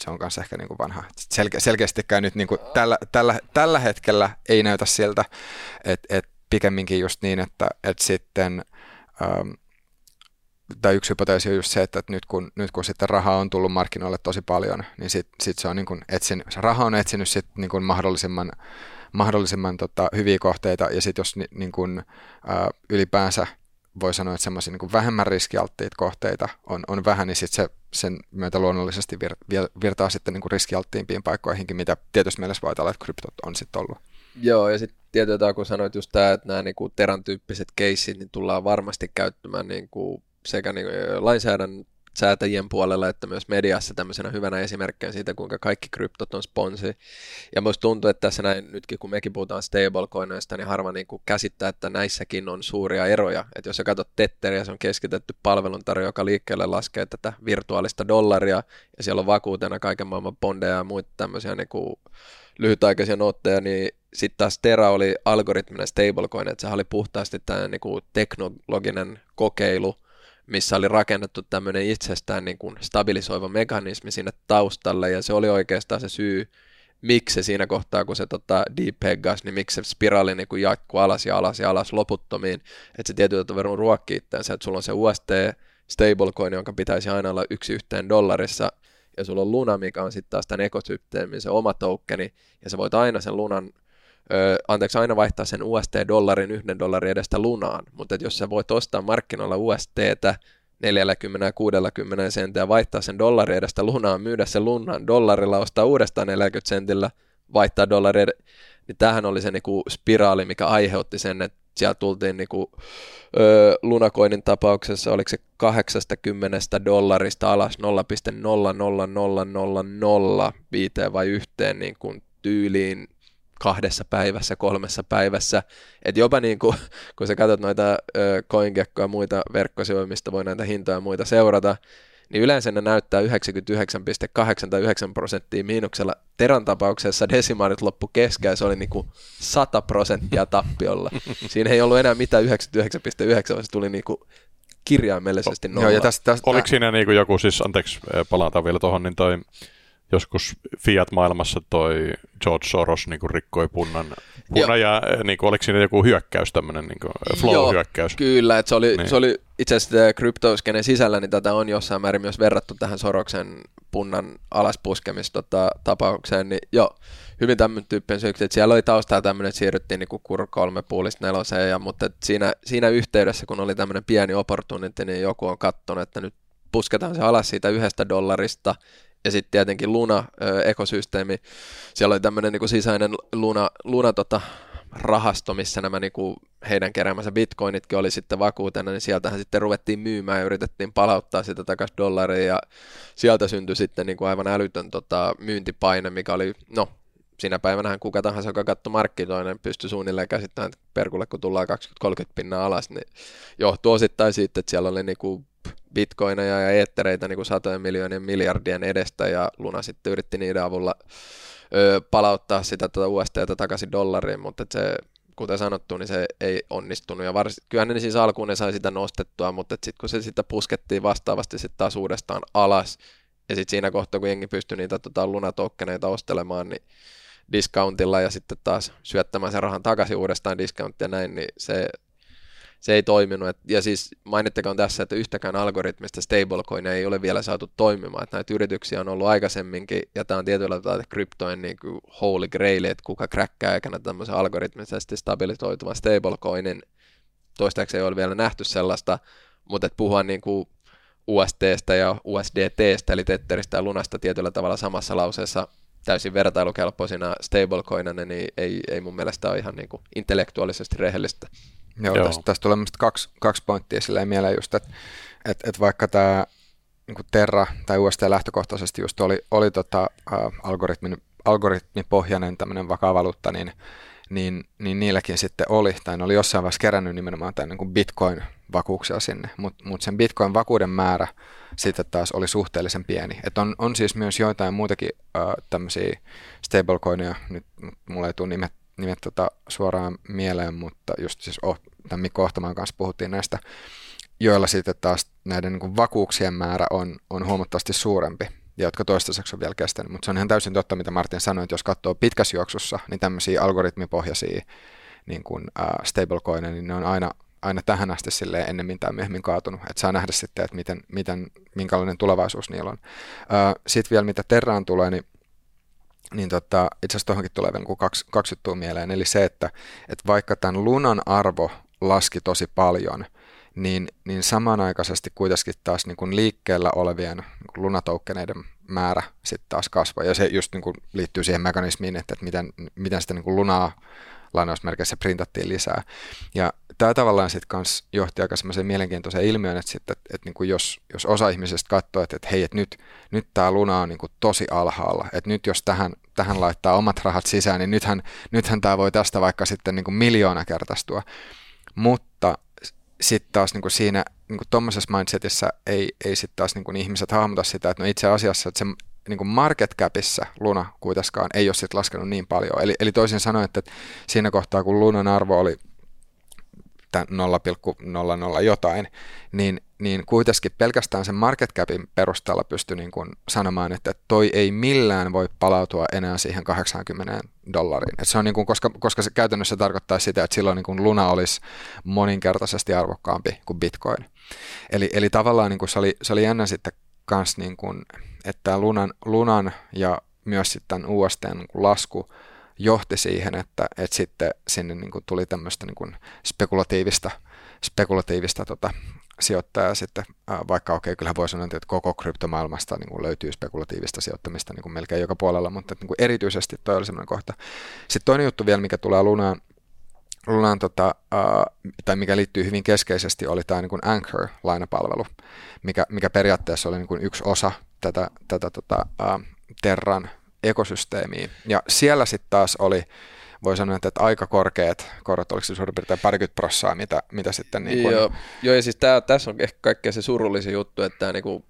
se on myös ehkä niin kuin vanha. Selke- selkeästikään nyt niin kuin tällä, tällä, tällä, hetkellä ei näytä siltä, että, että pikemminkin just niin, että, että sitten ähm, tai yksi hypoteesi on just se, että nyt kun, nyt kun sitten rahaa on tullut markkinoille tosi paljon, niin sitten sit se on niin kuin etsin, se raha on etsinyt sit niin kuin mahdollisimman, mahdollisimman tota, hyviä kohteita, ja sitten jos ni, niin kuin, ää, ylipäänsä voi sanoa, että semmoisia niin vähemmän riskialttiita kohteita on, on vähän, niin sitten se sen myötä luonnollisesti vir, vir, virtaa sitten niin kuin riskialttiimpiin paikkoihinkin, mitä tietysti mielessä voi olla, että kryptot on sitten ollut. Joo, ja sitten tietysti kun sanoit just tämä, että nämä niin kuin teran tyyppiset keissit, niin tullaan varmasti käyttämään niin kuin sekä niin lainsäädännön säätäjien puolella että myös mediassa tämmöisenä hyvänä esimerkkinä siitä, kuinka kaikki kryptot on sponsi. Ja musta tuntuu, että tässä näin, nytkin kun mekin puhutaan stablecoinoista, niin harva niin kuin käsittää, että näissäkin on suuria eroja. Että jos sä katsot Tetteriä, se on keskitetty palveluntarjo, joka liikkeelle laskee tätä virtuaalista dollaria, ja siellä on vakuutena kaiken maailman bondeja ja muita tämmöisiä niin kuin lyhytaikaisia nootteja, niin sitten taas Terra oli algoritminen stablecoin, että se oli puhtaasti tämä niin kuin teknologinen kokeilu, missä oli rakennettu tämmöinen itsestään niin kuin stabilisoiva mekanismi sinne taustalle, ja se oli oikeastaan se syy, miksi se siinä kohtaa, kun se tota, depeggas, niin miksi se spiraali niin jatkuu alas ja alas ja alas loputtomiin, että se tietyllä tavalla ruokkii itseänsä, että sulla on se UST stablecoin, jonka pitäisi aina olla yksi yhteen dollarissa, ja sulla on Luna, mikä on sitten taas tämän ekosysteemin se oma tokeni, ja sä voit aina sen Lunan ö, anteeksi, aina vaihtaa sen UST-dollarin yhden dollarin edestä lunaan, mutta jos sä voit ostaa markkinoilla USTtä 40-60 senttiä, vaihtaa sen dollarin edestä lunaan, myydä sen lunaan dollarilla, ostaa uudestaan 40 sentillä, vaihtaa dollari niin tämähän oli se niinku spiraali, mikä aiheutti sen, että siellä tultiin niinku, ö, Lunakoinin tapauksessa, oliko se 80 dollarista alas 0,00005 vai yhteen niin kuin tyyliin kahdessa päivässä, kolmessa päivässä. että jopa niin kuin, kun sä katsot noita CoinGeckoa ja muita verkkosivuja, mistä voi näitä hintoja ja muita seurata, niin yleensä ne näyttää 99,8 tai 9 prosenttia miinuksella. Teran tapauksessa desimaalit loppu kesken ja se oli niin kuin 100 prosenttia tappiolla. Siinä ei ollut enää mitään 99,9, vaan se tuli niin kuin kirjaimellisesti nolla. Joo, ja tästä, tästä, Oliko siinä niin kuin joku, siis anteeksi, palataan vielä tuohon, niin toi joskus Fiat-maailmassa toi George Soros niin kuin rikkoi punnan, punnan ja eh, niin kuin, oliko siinä joku hyökkäys, tämmöinen niin eh, flow-hyökkäys? Joo, kyllä, että se oli, niin. se oli itse asiassa kryptoskenen sisällä, niin tätä on jossain määrin myös verrattu tähän Soroksen punnan alaspuskemista tota, tapaukseen, niin joo, hyvin tämmöinen tyyppinen syksy, että siellä oli taustalla tämmöinen, että siirryttiin niin kur kolme puolista neloseen, ja, mutta siinä, siinä yhteydessä, kun oli tämmöinen pieni opportunity, niin joku on katsonut, että nyt pusketaan se alas siitä yhdestä dollarista, ja sitten tietenkin Luna-ekosysteemi, siellä oli tämmöinen niin sisäinen Luna, Luna tota, rahasto, missä nämä niin kuin heidän keräämänsä bitcoinitkin oli sitten vakuutena, niin sieltähän sitten ruvettiin myymään ja yritettiin palauttaa sitä takaisin dollariin. Ja sieltä syntyi sitten niin kuin aivan älytön tota, myyntipaine, mikä oli, no siinä päivänähän kuka tahansa, joka katsoi markkinoinen, pystyi suunnilleen käsittämään, että perkulle kun tullaan 20-30 pinnaa alas, niin johtuu osittain siitä, että siellä oli niin kuin bitcoineja ja eettereitä niin kuin satojen miljoonien miljardien edestä ja Luna sitten yritti niiden avulla ö, palauttaa sitä tuota USDtä takaisin dollariin, mutta se, kuten sanottu, niin se ei onnistunut. Ja vars, kyllähän ne siis alkuun ne sai sitä nostettua, mutta sitten kun se sitä puskettiin vastaavasti sitten taas uudestaan alas ja sitten siinä kohtaa, kun jengi pystyi niitä tota, lunatokkeneita ostelemaan, niin discountilla ja sitten taas syöttämään sen rahan takaisin uudestaan discounttia näin, niin se se ei toiminut. Et, ja siis mainittakoon tässä, että yhtäkään algoritmista stablecoin ei ole vielä saatu toimimaan. Että näitä yrityksiä on ollut aikaisemminkin, ja tämä on tietyllä tavalla kryptojen niin kuin holy grail, että kuka kräkkää aikana tämmöisen algoritmisesti stabilisoituvan stablecoinin. Toistaiseksi ei ole vielä nähty sellaista, mutta puhua niin kuin USDstä ja USDTstä, eli Tetheristä ja Lunasta tietyllä tavalla samassa lauseessa täysin vertailukelpoisina stablecoinina, niin ei, ei mun mielestä ole ihan niin kuin intellektuaalisesti rehellistä. Joo, Joo. Tästä, tästä tulee kaksi, kaksi pointtia silleen mieleen just, että et, et vaikka tämä niin Terra tai UST lähtökohtaisesti just oli, oli tota, ä, algoritmin, algoritmipohjainen tämmöinen vakaa valuutta, niin, niin, niin niilläkin sitten oli, tai ne oli jossain vaiheessa kerännyt nimenomaan tämän niin Bitcoin-vakuuksia sinne, mutta mut sen Bitcoin-vakuuden määrä sitten taas oli suhteellisen pieni. Et on, on siis myös joitain muitakin äh, tämmöisiä stablecoineja, nyt mulla ei tule nimet, nimet tota suoraan mieleen, mutta just siis oh, tämän Mikko Ohtamaan kanssa puhuttiin näistä, joilla sitten taas näiden niin vakuuksien määrä on, on huomattavasti suurempi ja jotka toistaiseksi on vielä kestänyt. Mutta se on ihan täysin totta, mitä Martin sanoi, että jos katsoo pitkässä juoksussa, niin tämmöisiä algoritmipohjaisia niin kuin, uh, stablecoineja, niin ne on aina, aina tähän asti ennemmin tai myöhemmin kaatunut. Että saa nähdä sitten, että miten, miten, minkälainen tulevaisuus niillä on. Uh, sitten vielä mitä Terraan tulee, niin niin tota, itse asiassa tuohonkin tulee vielä niin kaksi, kaksi juttua mieleen. Eli se, että, että vaikka tämän lunan arvo laski tosi paljon, niin, niin samanaikaisesti kuitenkin taas niin kuin liikkeellä olevien niin lunatoukkeneiden määrä sitten taas kasvoi. Ja se just niin kuin liittyy siihen mekanismiin, että, että miten, miten sitä niin kuin lunaa lainausmerkeissä printattiin lisää. Ja tämä tavallaan sitten kans johti aika semmoiseen mielenkiintoiseen ilmiöön, että, sitten, että, että niin kuin jos, jos osa ihmisistä katsoo, että, että hei, että nyt, nyt tämä luna on niin kuin tosi alhaalla, että nyt jos tähän, tähän laittaa omat rahat sisään, niin nythän, nythän tämä voi tästä vaikka sitten niin kuin miljoona kertaistua. Mutta sitten taas niin kuin siinä niin kuin tuommoisessa mindsetissä ei, ei sitten taas niin kuin ihmiset hahmota sitä, että no itse asiassa että se niin kuin market capissa Luna kuitenkaan ei ole sitten laskenut niin paljon. Eli, eli toisin sanoen, että siinä kohtaa kun Lunan arvo oli 0,00 jotain, niin, niin kuitenkin pelkästään sen market capin perusteella pystyi niin kuin sanomaan, että toi ei millään voi palautua enää siihen 80 dollariin. Et se on niin kuin, koska, koska se käytännössä tarkoittaa sitä, että silloin niin kuin Luna olisi moninkertaisesti arvokkaampi kuin Bitcoin. Eli, eli tavallaan niin kuin se, oli, se oli jännä sitten kans niin kuin, että Lunan, Lunan ja myös sitten USTn niin lasku johti siihen, että, että sitten sinne niin kuin tuli tämmöistä niin kuin spekulatiivista, spekulatiivista tota, sijoittajaa sitten, vaikka okei, okay, kyllähän voi sanoa, että koko kryptomaailmasta niin kuin löytyy spekulatiivista sijoittamista niin kuin melkein joka puolella, mutta niin kuin erityisesti toi oli semmoinen kohta. Sitten toinen juttu vielä, mikä tulee Lunaan, Lunaan tota, uh, tai mikä liittyy hyvin keskeisesti, oli tämä niin Anchor-lainapalvelu, mikä, mikä periaatteessa oli niin kuin yksi osa tätä, tätä tota, uh, Terran ekosysteemiä. Ja siellä sitten taas oli, voi sanoa, että aika korkeat korot, oliko se suurin piirtein parikymmentä prossaa, mitä, mitä sitten... Niin kun... joo, joo, ja siis tää, tässä on ehkä kaikkein se surullisin juttu, että tämä niinku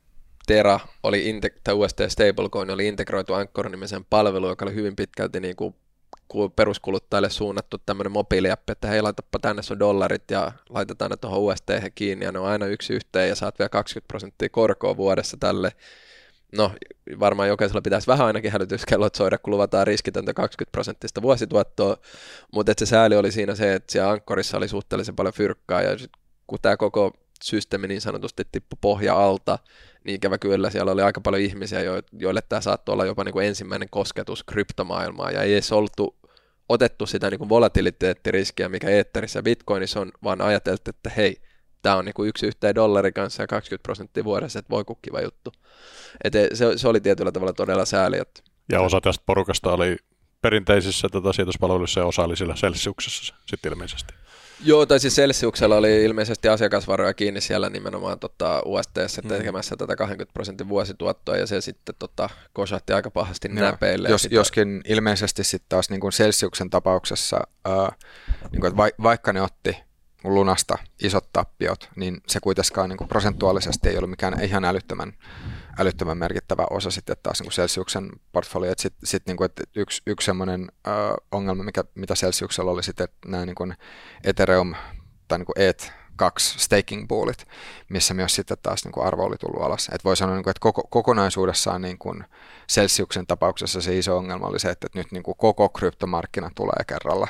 Tera oli, inte- tai UST Stablecoin oli integroitu Anchor-nimisen palvelu, joka oli hyvin pitkälti niinku peruskuluttajille suunnattu tämmöinen mobiiliappi, että hei laitapa tänne sun dollarit ja laitetaan ne tuohon UST kiinni ja ne on aina yksi yhteen ja saat vielä 20 prosenttia korkoa vuodessa tälle no varmaan jokaisella pitäisi vähän ainakin hälytyskellot soida, kun luvataan riskitöntä 20 prosenttista vuosituottoa, mutta se sääli oli siinä se, että siellä ankkorissa oli suhteellisen paljon fyrkkaa, ja kun tämä koko systeemi niin sanotusti tippui pohja alta, niin ikävä kyllä siellä oli aika paljon ihmisiä, joille tämä saattoi olla jopa niin kuin ensimmäinen kosketus kryptomaailmaan, ja ei edes oltu otettu sitä niin kuin volatiliteettiriskiä, mikä Ethereissä ja Bitcoinissa on, vaan ajateltu, että hei, tämä on niin kuin yksi yhteen dollari kanssa ja 20 prosenttia vuodessa, että voi kukkiva juttu. Et se, se oli tietyllä tavalla todella sääli. Että... Ja osa tästä porukasta oli perinteisissä tota, sijoituspalveluissa ja osa oli sillä Celsiuksessa sitten ilmeisesti. Joo, tai siis Celsiuksella oli ilmeisesti asiakasvaroja kiinni siellä nimenomaan tota, UST mm. tekemässä mm. tätä 20 prosentin vuosituottoa, ja se sitten tota, kosahti aika pahasti Joo. näpeille. Jos, sitä... Joskin ilmeisesti sitten taas niin kuin Celsiuksen tapauksessa, ää, niin kuin, va, vaikka ne otti lunasta isot tappiot, niin se kuitenkaan niin kuin prosentuaalisesti ei ollut mikään ihan älyttömän, älyttömän merkittävä osa sitten taas niin kuin Celsiuksen portfolio. Sitten sit, niin kuin, että yksi, yksi semmoinen ö, ongelma, mikä, mitä Celsiuksella oli sitten, että nämä niin kuin Ethereum tai niin kuin ETH kaksi staking poolit, missä myös sitten taas niin kuin arvo oli tullut alas. Et voi sanoa, niin kuin, että koko, kokonaisuudessaan niin kuin Celsiuksen tapauksessa se iso ongelma oli se, että nyt niin kuin koko kryptomarkkina tulee kerralla,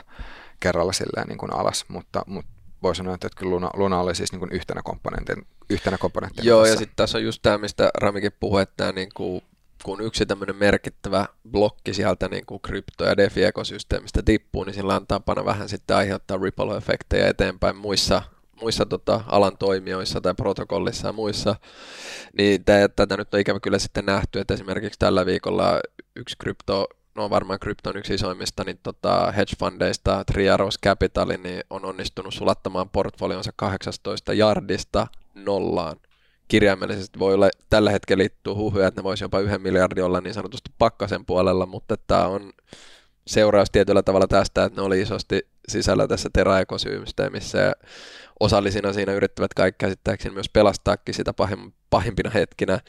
kerralla silleen niin kuin alas, mutta, mutta voi sanoa, että kyllä Luna, Luna oli siis niin kuin yhtenä komponentin, yhtenä komponenttina. Joo, tässä. ja sitten tässä on just tämä, mistä Ramikin puhui, että niin kuin, kun yksi tämmöinen merkittävä blokki sieltä niin kuin krypto- ja DeFi-ekosysteemistä tippuu, niin sillä on tapana vähän sitten aiheuttaa ripple-efektejä eteenpäin muissa, muissa tota, alan toimijoissa tai protokollissa ja muissa, niin tätä nyt on ikävä kyllä sitten nähty, että esimerkiksi tällä viikolla yksi krypto no varmaan krypton yksi isoimmista niin tota, hedge fundeista, Three Arrows Capital, niin on onnistunut sulattamaan portfolionsa 18 jardista nollaan. Kirjaimellisesti voi olla, tällä hetkellä liittyy huhuja, että ne voisi jopa yhden miljardin olla niin sanotusti pakkasen puolella, mutta tämä on seuraus tietyllä tavalla tästä, että ne oli isosti sisällä tässä teräekosysteemissä ja osallisina siinä yrittävät kaikki käsittääkseni myös pelastaakin sitä pahim, pahimpina hetkinä,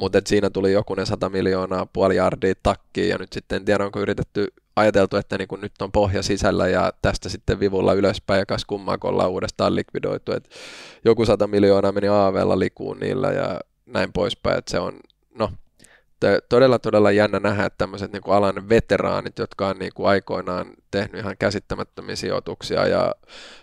mutta siinä tuli jokunen 100 miljoonaa puoli jardia takkiin ja nyt sitten en tiedä onko yritetty ajateltu, että niin nyt on pohja sisällä ja tästä sitten vivulla ylöspäin ja kas kummaa, ollaan uudestaan likvidoitu, että joku 100 miljoonaa meni AVlla likuun niillä ja näin poispäin, että se on, no todella todella jännä nähdä, että tämmöiset niin alan veteraanit, jotka on niin kuin aikoinaan tehnyt ihan käsittämättömiä sijoituksia ja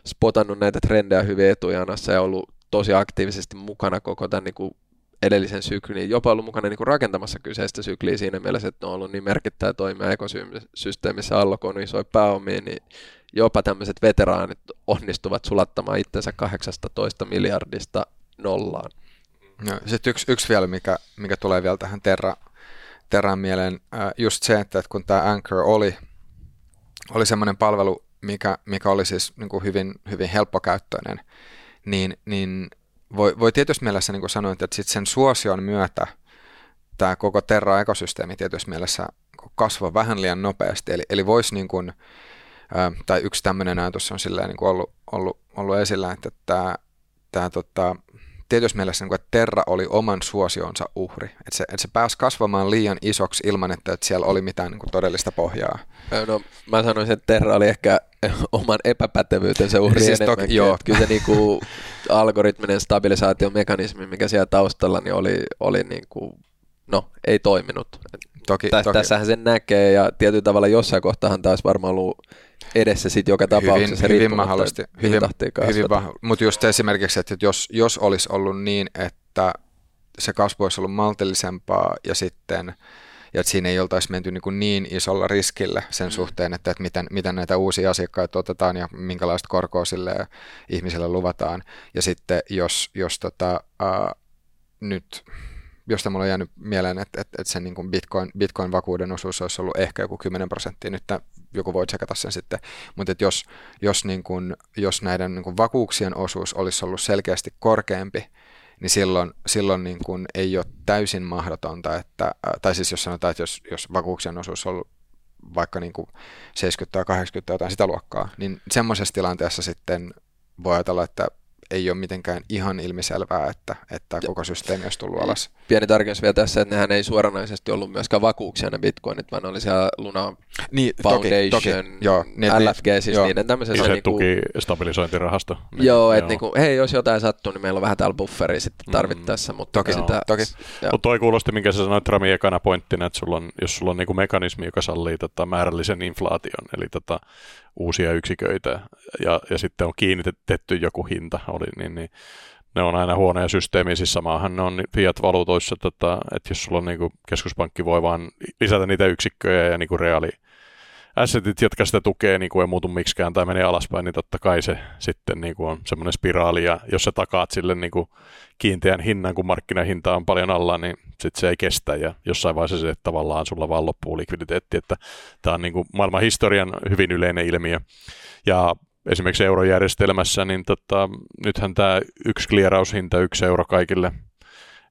spotannut näitä trendejä hyvin etujanassa ja ollut tosi aktiivisesti mukana koko tämän niin kuin edellisen syklin, niin jopa ollut mukana niin kuin rakentamassa kyseistä sykliä siinä mielessä, että on ollut niin merkittävä toimia ekosysteemissä allokoinut isoja pääomia, niin jopa tämmöiset veteraanit onnistuvat sulattamaan itsensä 18 miljardista nollaan. No, sitten yksi, yksi vielä, mikä, mikä tulee vielä tähän Terra, Terran mieleen, just se, että kun tämä Anchor oli, oli semmoinen palvelu, mikä, mikä oli siis niin kuin hyvin, hyvin helppokäyttöinen, niin, niin voi, voi tietysti mielessä niin sanoin, että sit sen suosion myötä tämä koko Terra-ekosysteemi tietysti mielessä kasvoi vähän liian nopeasti. Eli, eli voisi niin kuin, tai yksi tämmöinen ajatus on silleen niin kuin ollut, ollut, ollut esillä, että tämä, tämä tota, tietysti mielessä, niin että Terra oli oman suosionsa uhri. Että se, että se pääsi kasvamaan liian isoksi ilman, että, että siellä oli mitään niin kuin todellista pohjaa. No, mä sanoisin, että Terra oli ehkä oman epäpätevyytensä uhri siis toki, joo. Kyllä se niin kuin, algoritminen stabilisaatiomekanismi, mikä siellä taustalla, niin oli, oli niin kuin, no, ei toiminut. Toki, Täs, toki. Tässähän sen näkee ja tietyllä tavalla jossain kohtahan taas varmaan ollut edessä sitten joka tapauksessa hyvin, hyvin mahdollisesti. Hyvin, hyvin vah- mutta just esimerkiksi, että jos, jos olisi ollut niin, että se kasvu olisi ollut maltillisempaa ja sitten ja että siinä ei oltaisi menty niin, kuin niin isolla riskillä sen mm. suhteen, että, että miten, miten näitä uusia asiakkaita otetaan ja minkälaista korkoa sille ihmiselle luvataan. Ja sitten jos, jos tota, ää, nyt josta mulla on jäänyt mieleen, että, että, että sen niin kuin Bitcoin, Bitcoin-vakuuden osuus olisi ollut ehkä joku 10 prosenttia. Nyt joku voi tsekata sen sitten. Mutta että jos, jos, niin kuin, jos näiden niin kuin vakuuksien osuus olisi ollut selkeästi korkeampi, niin silloin, silloin niin kuin ei ole täysin mahdotonta, että, tai siis jos sanotaan, että jos, jos vakuuksien osuus on vaikka niin kuin 70 tai 80 jotain sitä luokkaa, niin semmoisessa tilanteessa sitten voi ajatella, että ei ole mitenkään ihan ilmiselvää, että, että koko systeemi olisi tullut alas. Pieni tarkennus vielä tässä, että nehän ei suoranaisesti ollut myöskään vakuuksia ne bitcoinit, vaan oli siellä Luna niin, Foundation, toki, toki, joo, niin, LFG, siis joo. niiden tämmöisessä... Iso niinku, tuki stabilisointirahasto. Niin, joo, että niinku, hei, jos jotain sattuu, niin meillä on vähän täällä bufferi sitten mm. tarvittaessa, mm. mutta toki, sitä... Toki. Mutta toi kuulosti, minkä sä sanoit Rami ekana pointtina, että sulla on, jos sulla on niinku mekanismi, joka sallii tota määrällisen inflaation, eli tota, uusia yksiköitä. Ja, ja sitten on kiinnitetty joku hinta, oli, niin, niin ne on aina huonoja systeemiä, siis samahan ne on fiat-valuutoissa, tota, että jos sulla on niin kuin, keskuspankki voi vaan lisätä niitä yksikköjä ja niin kuin reaali assetit, jotka sitä tukee, niin kuin ei muutu miksikään tai menee alaspäin, niin totta kai se sitten niin kuin on semmoinen spiraali, ja jos sä takaat sille niin kuin kiinteän hinnan, kun markkinahinta on paljon alla, niin sitten se ei kestä, ja jossain vaiheessa se että tavallaan sulla vaan loppuu likviditeetti, että tämä on niin kuin maailman historian hyvin yleinen ilmiö. Ja esimerkiksi eurojärjestelmässä, niin tota, nythän tämä yksi klieraushinta, yksi euro kaikille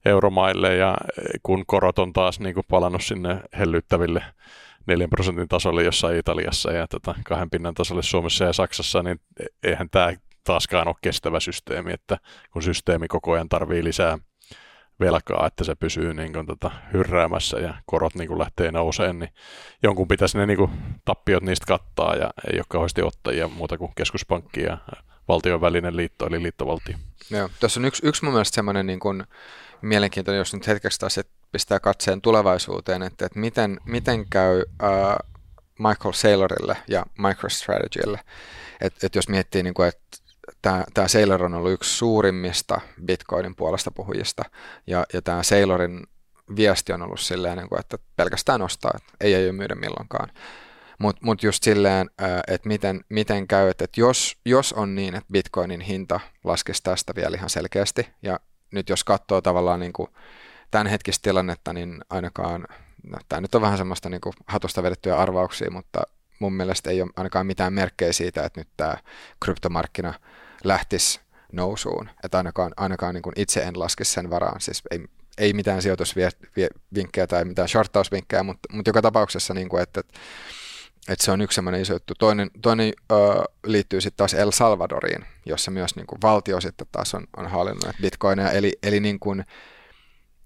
euromaille, ja kun korot on taas niin kuin palannut sinne hellyttäville 4 prosentin tasolle jossain Italiassa ja tota, kahden pinnan tasolle Suomessa ja Saksassa, niin eihän tämä taaskaan ole kestävä systeemi, että kun systeemi koko ajan tarvii lisää velkaa, että se pysyy niin kuin, tota, hyrräämässä ja korot niin kuin, lähtee nouseen, niin jonkun pitäisi ne niin kuin, tappiot niistä kattaa ja ei ole kauheasti ottajia muuta kuin keskuspankki ja valtion välinen liitto eli liittovaltio. Joo, tässä on yksi, yksi mun mielestä semmoinen niin kuin, mielenkiintoinen, jos nyt hetkeksi taas pistää katseen tulevaisuuteen, että, että miten, miten käy uh, Michael Saylorille ja MicroStrategylle. Että et jos miettii, niin kuin, että tämä, Saylor on ollut yksi suurimmista Bitcoinin puolesta puhujista, ja, ja tämä Saylorin viesti on ollut silleen, niin kuin, että pelkästään ostaa, että ei ei myydä milloinkaan. Mutta mut just silleen, että miten, miten käy, että jos, jos on niin, että Bitcoinin hinta laskisi tästä vielä ihan selkeästi, ja nyt jos katsoo tavallaan niin kuin hetkistä tilannetta, niin ainakaan, no, tämä nyt on vähän semmoista niin kuin hatusta vedettyjä arvauksia, mutta mun mielestä ei ole ainakaan mitään merkkejä siitä, että nyt tämä kryptomarkkina lähtisi nousuun. Että ainakaan, ainakaan niin kuin itse en laske sen varaan. Siis ei, ei mitään sijoitusvinkkejä tai mitään shorttausvinkkejä, mutta, mutta joka tapauksessa, niin kuin, että, että, että se on yksi sellainen iso juttu. Toinen, toinen ö, liittyy sitten taas El Salvadoriin, jossa myös niin kuin valtio sitten taas on, on hallinnut bitcoineja. Eli, eli niin kuin,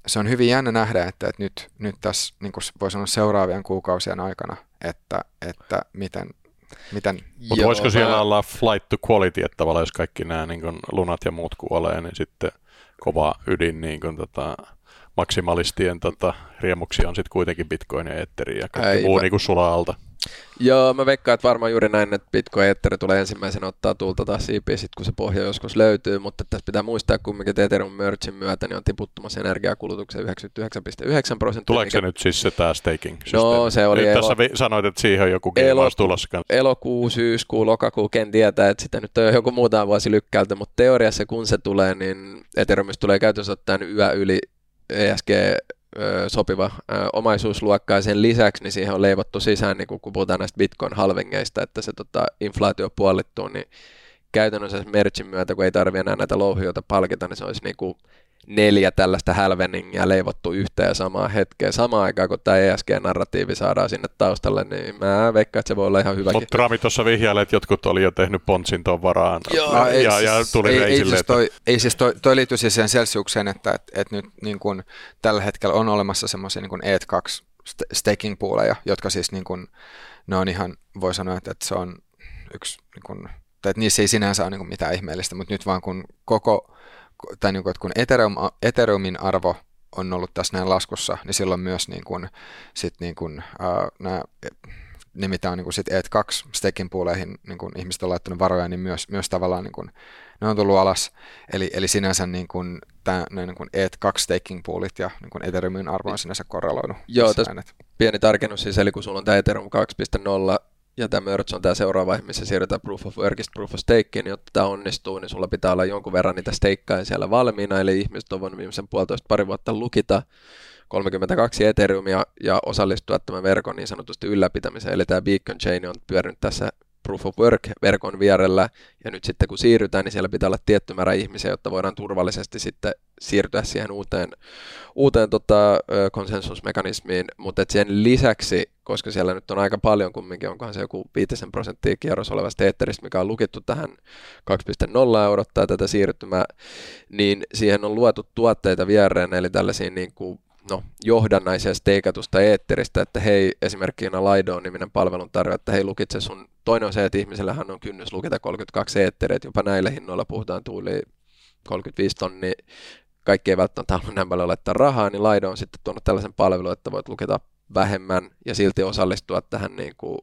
se on hyvin jännä nähdä, että, että nyt, nyt tässä niin kuin voi sanoa seuraavien kuukausien aikana, että, että miten, miten... Mutta voisiko siellä mä... olla flight to quality, että tavallaan jos kaikki nämä niin kuin lunat ja muut kuolee, niin sitten kova ydin niin kuin, tota, maksimalistien tota, riemuksia on sitten kuitenkin Bitcoin ja Ethereum ja kaikki Ei, muu mä... niin kuin sulaa alta. Joo, mä veikkaan, että varmaan juuri näin, että Bitcoin Ether tulee ensimmäisenä ottaa tulta taas siipiä sit, kun se pohja joskus löytyy, mutta tässä pitää muistaa kumminkin, että Ethereum Mergin myötä niin on tiputtumassa energiakulutuksen 99,9 prosenttia. Tuleeko mikä... se nyt siis se tämä staking No se oli nyt elo... Tässä vi- sanoit, että siihen on joku elo... tulossa kanssa. Elokuu, syyskuu, lokakuu, ken tietää, että sitä nyt on joku muutama vuosi lykkäältä, mutta teoriassa kun se tulee, niin Ethereumista tulee käytössä ottaen yö yli ESG sopiva omaisuusluokka ja sen lisäksi niin siihen on leivottu sisään, niin kun puhutaan näistä bitcoin-halvengeista, että se tota, inflaatio puolittuu, niin käytännössä merchin myötä, kun ei tarvitse enää näitä louhioita palkita, niin se olisi niin kuin neljä tällaista hälveningiä leivottu yhteen samaan hetkeen. Samaan aikaan, kun tämä ESG-narratiivi saadaan sinne taustalle, niin mä veikkaan, että se voi olla ihan hyväkin. Mutta Rami tuossa vihjailee, että jotkut oli jo tehnyt Pontsin tuon varaan Joo, no, ei, ja, ja tuli ei, reisille. Ei siis, toi, ei siis toi, toi liittyy siis siihen Celsiukseen, että et, et nyt niin kun, tällä hetkellä on olemassa semmoisia niin ETH2 staking pooleja, jotka siis niin kun, ne on ihan, voi sanoa, että, että se on yksi, niin kun, tai että niissä ei sinänsä ole niin mitään ihmeellistä, mutta nyt vaan kun koko tai niin kuin, että kun Ethereum, Ethereumin arvo on ollut tässä näin laskussa, niin silloin myös niin kuin, sit niin kuin, uh, nämä, ne, mitä on niin kuin sit ETH2 staking pooleihin niin kuin ihmiset on laittanut varoja, niin myös, myös tavallaan niin kuin, ne on tullut alas. Eli, eli sinänsä niin kuin, tämä, niin kuin ETH2 staking poolit ja niin kuin Ethereumin arvo on sinänsä korreloinut. Joo, tässä pieni tarkennus siis, eli kun sulla on tämä Ethereum 2.0 ja tämä merge on tämä seuraava vaihe, missä siirrytään proof of workista proof of stakeen, niin jotta tämä onnistuu, niin sulla pitää olla jonkun verran niitä steikkaa siellä valmiina, eli ihmiset on voinut viimeisen puolitoista pari vuotta lukita 32 Ethereumia ja osallistua tämän verkon niin sanotusti ylläpitämiseen, eli tämä Beacon Chain on pyörinyt tässä Proof of Work-verkon vierellä, ja nyt sitten kun siirrytään, niin siellä pitää olla tietty määrä ihmisiä, jotta voidaan turvallisesti sitten siirtyä siihen uuteen, uuteen tota, konsensusmekanismiin, mutta sen lisäksi, koska siellä nyt on aika paljon kumminkin, onkohan se joku 5 prosenttia kierros olevasta eetteristä, mikä on lukittu tähän 2.0 odottaa tätä siirtymää, niin siihen on luotu tuotteita viereen, eli tällaisia niin kuin no, johdannaisia steikatusta eetteristä, että hei, esimerkkinä Lido niminen palvelun tarjoaa, että hei, lukitse sun, toinen on se, että ihmisellähän on kynnys lukita 32 eetteriä, jopa näillä hinnoilla puhutaan tuuli 35 tonnia, kaikki ei välttämättä halua näin paljon laittaa rahaa, niin Lido on sitten tuonut tällaisen palvelun, että voit lukita vähemmän ja silti osallistua tähän niin kuin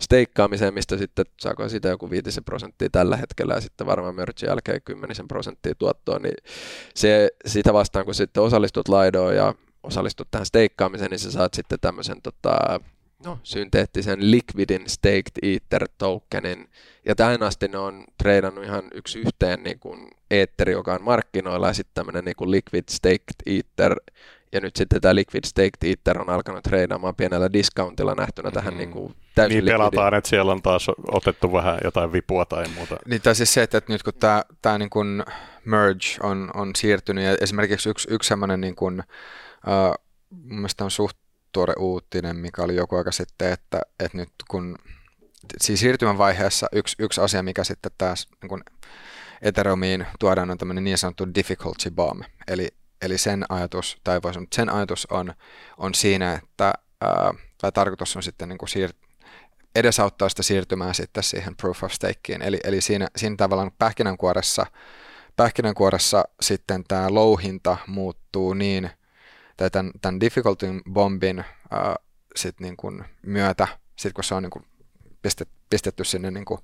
steikkaamiseen, mistä sitten saako sitä joku 5 prosenttia tällä hetkellä ja sitten varmaan merchin jälkeen 10 prosenttia tuottoa, niin se, sitä vastaan kun sitten osallistut Lidoon ja osallistut tähän steikkaamiseen, niin sä saat sitten tämmöisen tota, no, synteettisen liquidin staked ether tokenin. Ja tähän asti ne on treidannut ihan yksi yhteen niin kuin Ether, joka on markkinoilla, ja sitten tämmöinen niin kuin liquid staked ether. Ja nyt sitten tämä liquid staked ether on alkanut treidaamaan pienellä discountilla nähtynä tähän mm. niin kuin täysin Niin pelataan, että siellä on taas otettu vähän jotain vipua tai muuta. Niin tai siis se, että nyt kun tämä, tämä niin kuin merge on, on siirtynyt, ja esimerkiksi yksi, yksi sellainen niin kuin, Uh, mun on suht tuore uutinen, mikä oli joku aika sitten, että, että nyt kun siis siirtymän vaiheessa yksi, yksi asia, mikä sitten taas niin kun Ethereumiin tuodaan on tämmöinen niin sanottu difficulty bomb, eli, eli sen ajatus, tai voi sanoa, sen ajatus on, on siinä, että ää, tai tarkoitus on sitten niin siir- edesauttaa sitä siirtymää sitten siihen proof of stakeen, eli, eli siinä, siinä tavallaan pähkinänkuoressa, pähkinänkuoressa sitten tämä louhinta muuttuu niin – tai tämän, tämän difficulty bombin äh, sit niin kuin myötä, sit kun se on niin kuin pistet, pistetty sinne niin kuin,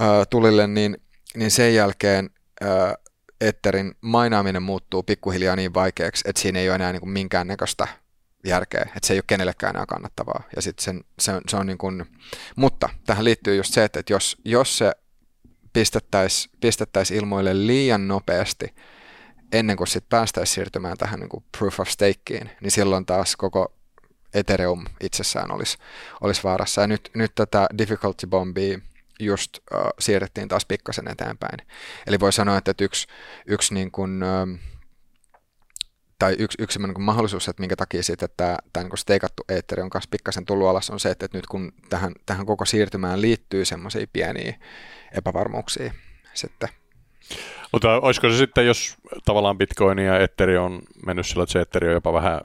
äh, tulille, niin, niin sen jälkeen äh, Etterin mainaaminen muuttuu pikkuhiljaa niin vaikeaksi, että siinä ei ole enää niin kuin minkäännäköistä järkeä, että se ei ole kenellekään enää kannattavaa. Ja sit sen, se, se on niin kuin, mutta tähän liittyy just se, että jos, jos se pistettäisiin pistettäisi ilmoille liian nopeasti, ennen kuin sitten päästäisiin siirtymään tähän niin kuin proof of stakeen, niin silloin taas koko Ethereum itsessään olisi, olisi vaarassa. Ja nyt, nyt tätä difficulty bombia just uh, siirrettiin taas pikkasen eteenpäin. Eli voi sanoa, että yksi, yksi niin kuin, tai yksi, yksi niin mahdollisuus, että minkä takia sitten tämä, tämä niin steikattu eetteri on kanssa pikkasen tullut alas, on se, että, että nyt kun tähän, tähän koko siirtymään liittyy semmoisia pieniä epävarmuuksia sitten. Mutta olisiko se sitten, jos tavallaan Bitcoin ja Ethereum on mennyt sillä, että se Ethereum on jopa vähän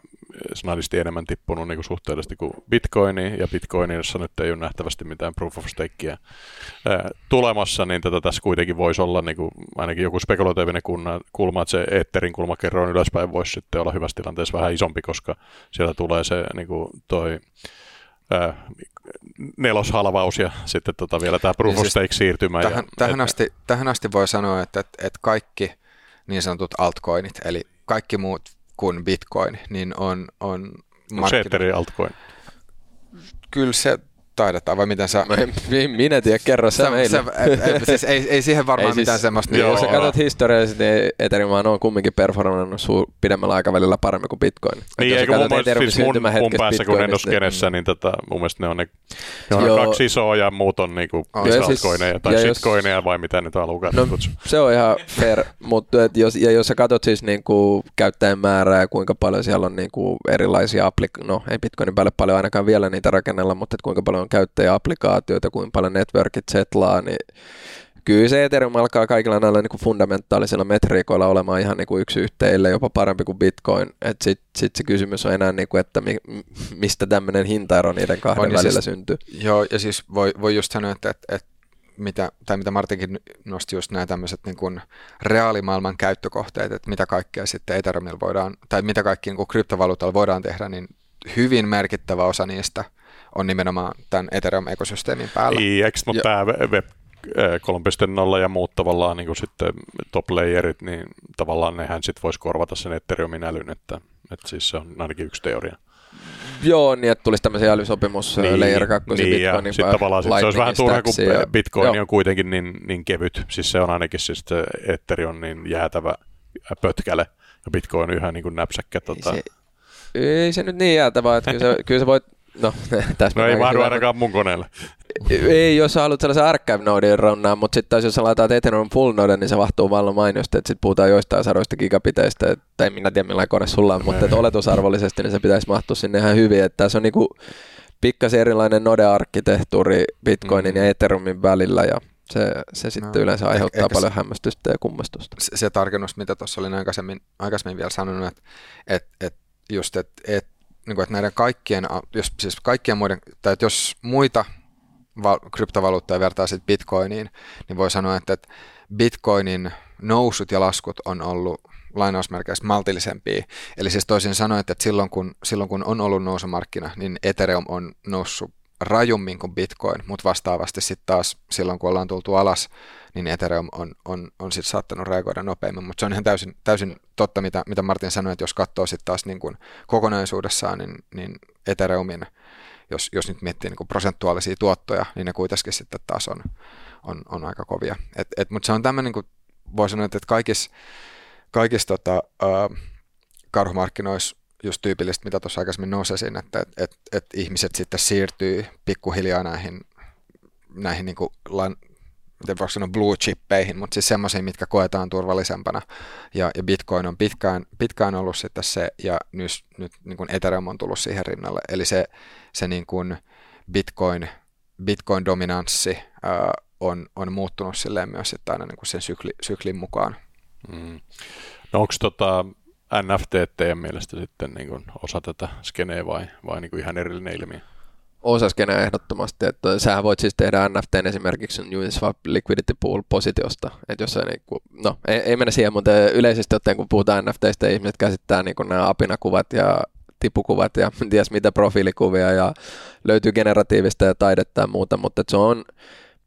snadisti enemmän tippunut niin kuin suhteellisesti kuin Bitcoini, ja Bitcoinissa nyt ei ole nähtävästi mitään proof of stakea tulemassa, niin tätä tässä kuitenkin voisi olla niin kuin, ainakin joku spekulatiivinen kulma, että se Etherin kulmakerroin ylöspäin voisi sitten olla hyvässä tilanteessa vähän isompi, koska sieltä tulee se niin kuin toi ää, neloshalvaus ja sitten tota vielä tämä proof of siis stake siirtymä. Tähän, ja, tähän, et, asti, tähän asti voi sanoa, että, että, että kaikki niin sanotut altcoinit, eli kaikki muut kuin Bitcoin, niin on, on markkinoilla. altcoin? Kyllä se taidetaan, vai miten sä... Minä tiedä, kerro sä, sä meille. Se, ei, siis ei, ei siihen varmaan ei, siis, mitään semmoista... Joo, jos sä katsot historiallisesti, niin Ethereum on kumminkin performannut su- pidemmällä aikavälillä paremmin kuin Bitcoin. Niin, eikö mun mielestä siis mun, mun päässä, kun en ole skenessä, niin tota, mun mielestä ne on, ne, ne on kaksi isoa ja muut on niinku oh, siis, altcoineja tai shitcoineja vai mitä nyt haluaa no, kutsua. Se on ihan fair, mutta et jos, ja jos sä katsot siis niinku käyttäjän määrää ja kuinka paljon siellä on niinku erilaisia applik- no ei Bitcoinin päälle paljon ainakaan vielä niitä rakennella, mutta et kuinka paljon on käyttäjäapplikaatioita, kuinka paljon networkit setlaa, niin kyllä se Ethereum alkaa kaikilla näillä niin kuin fundamentaalisilla metriikoilla olemaan ihan niin kuin yksi yhteille, jopa parempi kuin Bitcoin. Sitten sit se kysymys on enää, niin kuin, että mi, mistä tämmöinen hintaero niiden kahden on, välillä siis, syntyy. Joo, ja siis voi, voi just sanoa, että, että, että mitä, tai mitä Martinkin nosti just nämä tämmöiset niin kuin reaalimaailman käyttökohteet, että mitä kaikkea sitten Ethereumilla voidaan, tai mitä kaikki niin kryptovaluutalla voidaan tehdä, niin hyvin merkittävä osa niistä – on nimenomaan tämän Ethereum-ekosysteemin päällä. Eikö, mutta tämä Web 3.0 ja muut tavallaan niin kuin sitten top layerit, niin tavallaan nehän sitten voisi korvata sen Ethereumin älyn, että, että siis se on ainakin yksi teoria. Joo, niin että tulisi tämmöisiä älysopimus niin, Layer 2 niin, Bitcoinin sitten tavallaan sit se olisi vähän turha, kun ja, Bitcoin joo. on kuitenkin niin, niin kevyt. Siis se on ainakin siis se Ethereum niin jäätävä pötkäle ja Bitcoin on yhä niin kuin näpsäkkä. Tota... Ei, se, ei se nyt niin jäätävä, että kyllä, se, kyllä se voit No, tässä no ei mahdu ainakaan mun koneelle. Ei, jos sä haluat sellaisen archive nodin runnaa, mutta sitten taas jos sä laitat Ethereum full node, niin se vahtuu vallan mainiosti, että sitten puhutaan joistain sadoista gigabiteistä, tai minä tiedä millainen kone sulla on, mutta että oletusarvollisesti niin se pitäisi mahtua sinne ihan hyvin, että tässä on niinku pikkasen erilainen node-arkkitehtuuri Bitcoinin mm. ja Ethereumin välillä, ja se, se sitten no, yleensä aiheuttaa ehkä paljon se, hämmästystä ja kummastusta. Se, se tarkennus, mitä tuossa olin aikaisemmin, aikaisemmin vielä sanonut, että et, et just, että et niin kuin, että näiden kaikkien, jos, siis kaikkien muiden, tai että jos muita val- kryptovaluuttoja vertaa sitten Bitcoiniin, niin voi sanoa, että, että Bitcoinin nousut ja laskut on ollut lainausmerkeissä maltillisempia. Eli siis toisin sanoen, että silloin kun, silloin kun on ollut nousumarkkina, niin Ethereum on noussut rajummin kuin Bitcoin, mutta vastaavasti sitten taas silloin kun ollaan tultu alas, niin Ethereum on, on, on sitten saattanut reagoida nopeammin, mutta se on ihan täysin, täysin totta, mitä, mitä Martin sanoi, että jos katsoo sitten taas niin kuin kokonaisuudessaan, niin, niin Ethereumin, jos, jos nyt miettii niin kuin prosentuaalisia tuottoja, niin ne kuitenkin sitten taas on, on, on aika kovia. Et, et, mutta se on tämmöinen, niin voi sanoa, että kaikissa kaikis, tota, äh, karhumarkkinoissa just tyypillistä, mitä tuossa aikaisemmin nousesin, että et, et, et ihmiset sitten siirtyy pikkuhiljaa näihin, näihin niin kuin lan, miten voisi sanoa blue chippeihin, mutta siis semmoisiin, mitkä koetaan turvallisempana. Ja, ja Bitcoin on pitkään, pitkään ollut sitten se, ja nyt, nyt niin kuin Ethereum on tullut siihen rinnalle. Eli se, se niin kuin Bitcoin, Bitcoin-dominanssi ää, on, on muuttunut silleen myös sitten aina niin kuin sen sykli, syklin mukaan. Mm. No onko tota NFT teidän mielestä sitten niin kuin osa tätä skeneä vai, vai niin kuin ihan erillinen ilmiö? osaskenä ehdottomasti, että sähän voit siis tehdä NFT esimerkiksi Uniswap Liquidity Pool positiosta, että jos niin kuin, no ei, ei mennä siihen, mutta yleisesti ottaen kun puhutaan NFTistä, ihmiset käsittää niin kuin nämä apinakuvat ja tipukuvat ja ties mitä profiilikuvia ja löytyy generatiivista ja taidetta ja muuta, mutta se on